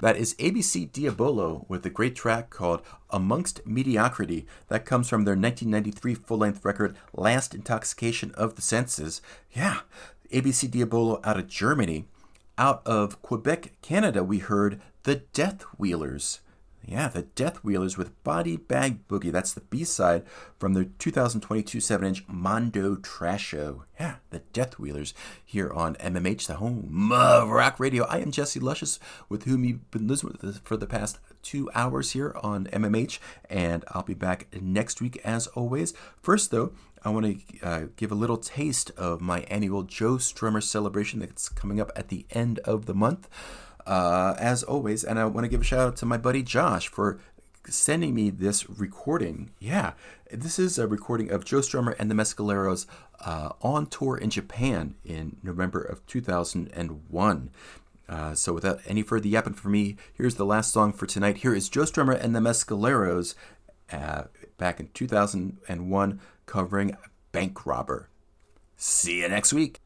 That is ABC Diabolo with a great track called Amongst Mediocrity. That comes from their 1993 full length record, Last Intoxication of the Senses. Yeah, ABC Diabolo out of Germany. Out of Quebec, Canada, we heard The Death Wheelers. Yeah, the Death Wheelers with Body Bag Boogie. That's the B side from their 2022 7 inch Mondo Trasho. Yeah, the Death Wheelers here on MMH, the home of rock radio. I am Jesse Luscious, with whom you've been listening for the past two hours here on MMH, and I'll be back next week as always. First, though, I want to uh, give a little taste of my annual Joe Strummer celebration that's coming up at the end of the month uh, as always. And I want to give a shout out to my buddy Josh for sending me this recording. Yeah, this is a recording of Joe Strummer and the Mescaleros uh, on tour in Japan in November of 2001. Uh, so without any further yapping for me, here's the last song for tonight. Here is Joe Strummer and the Mescaleros uh, back in 2001 covering Bankrobber. See you next week.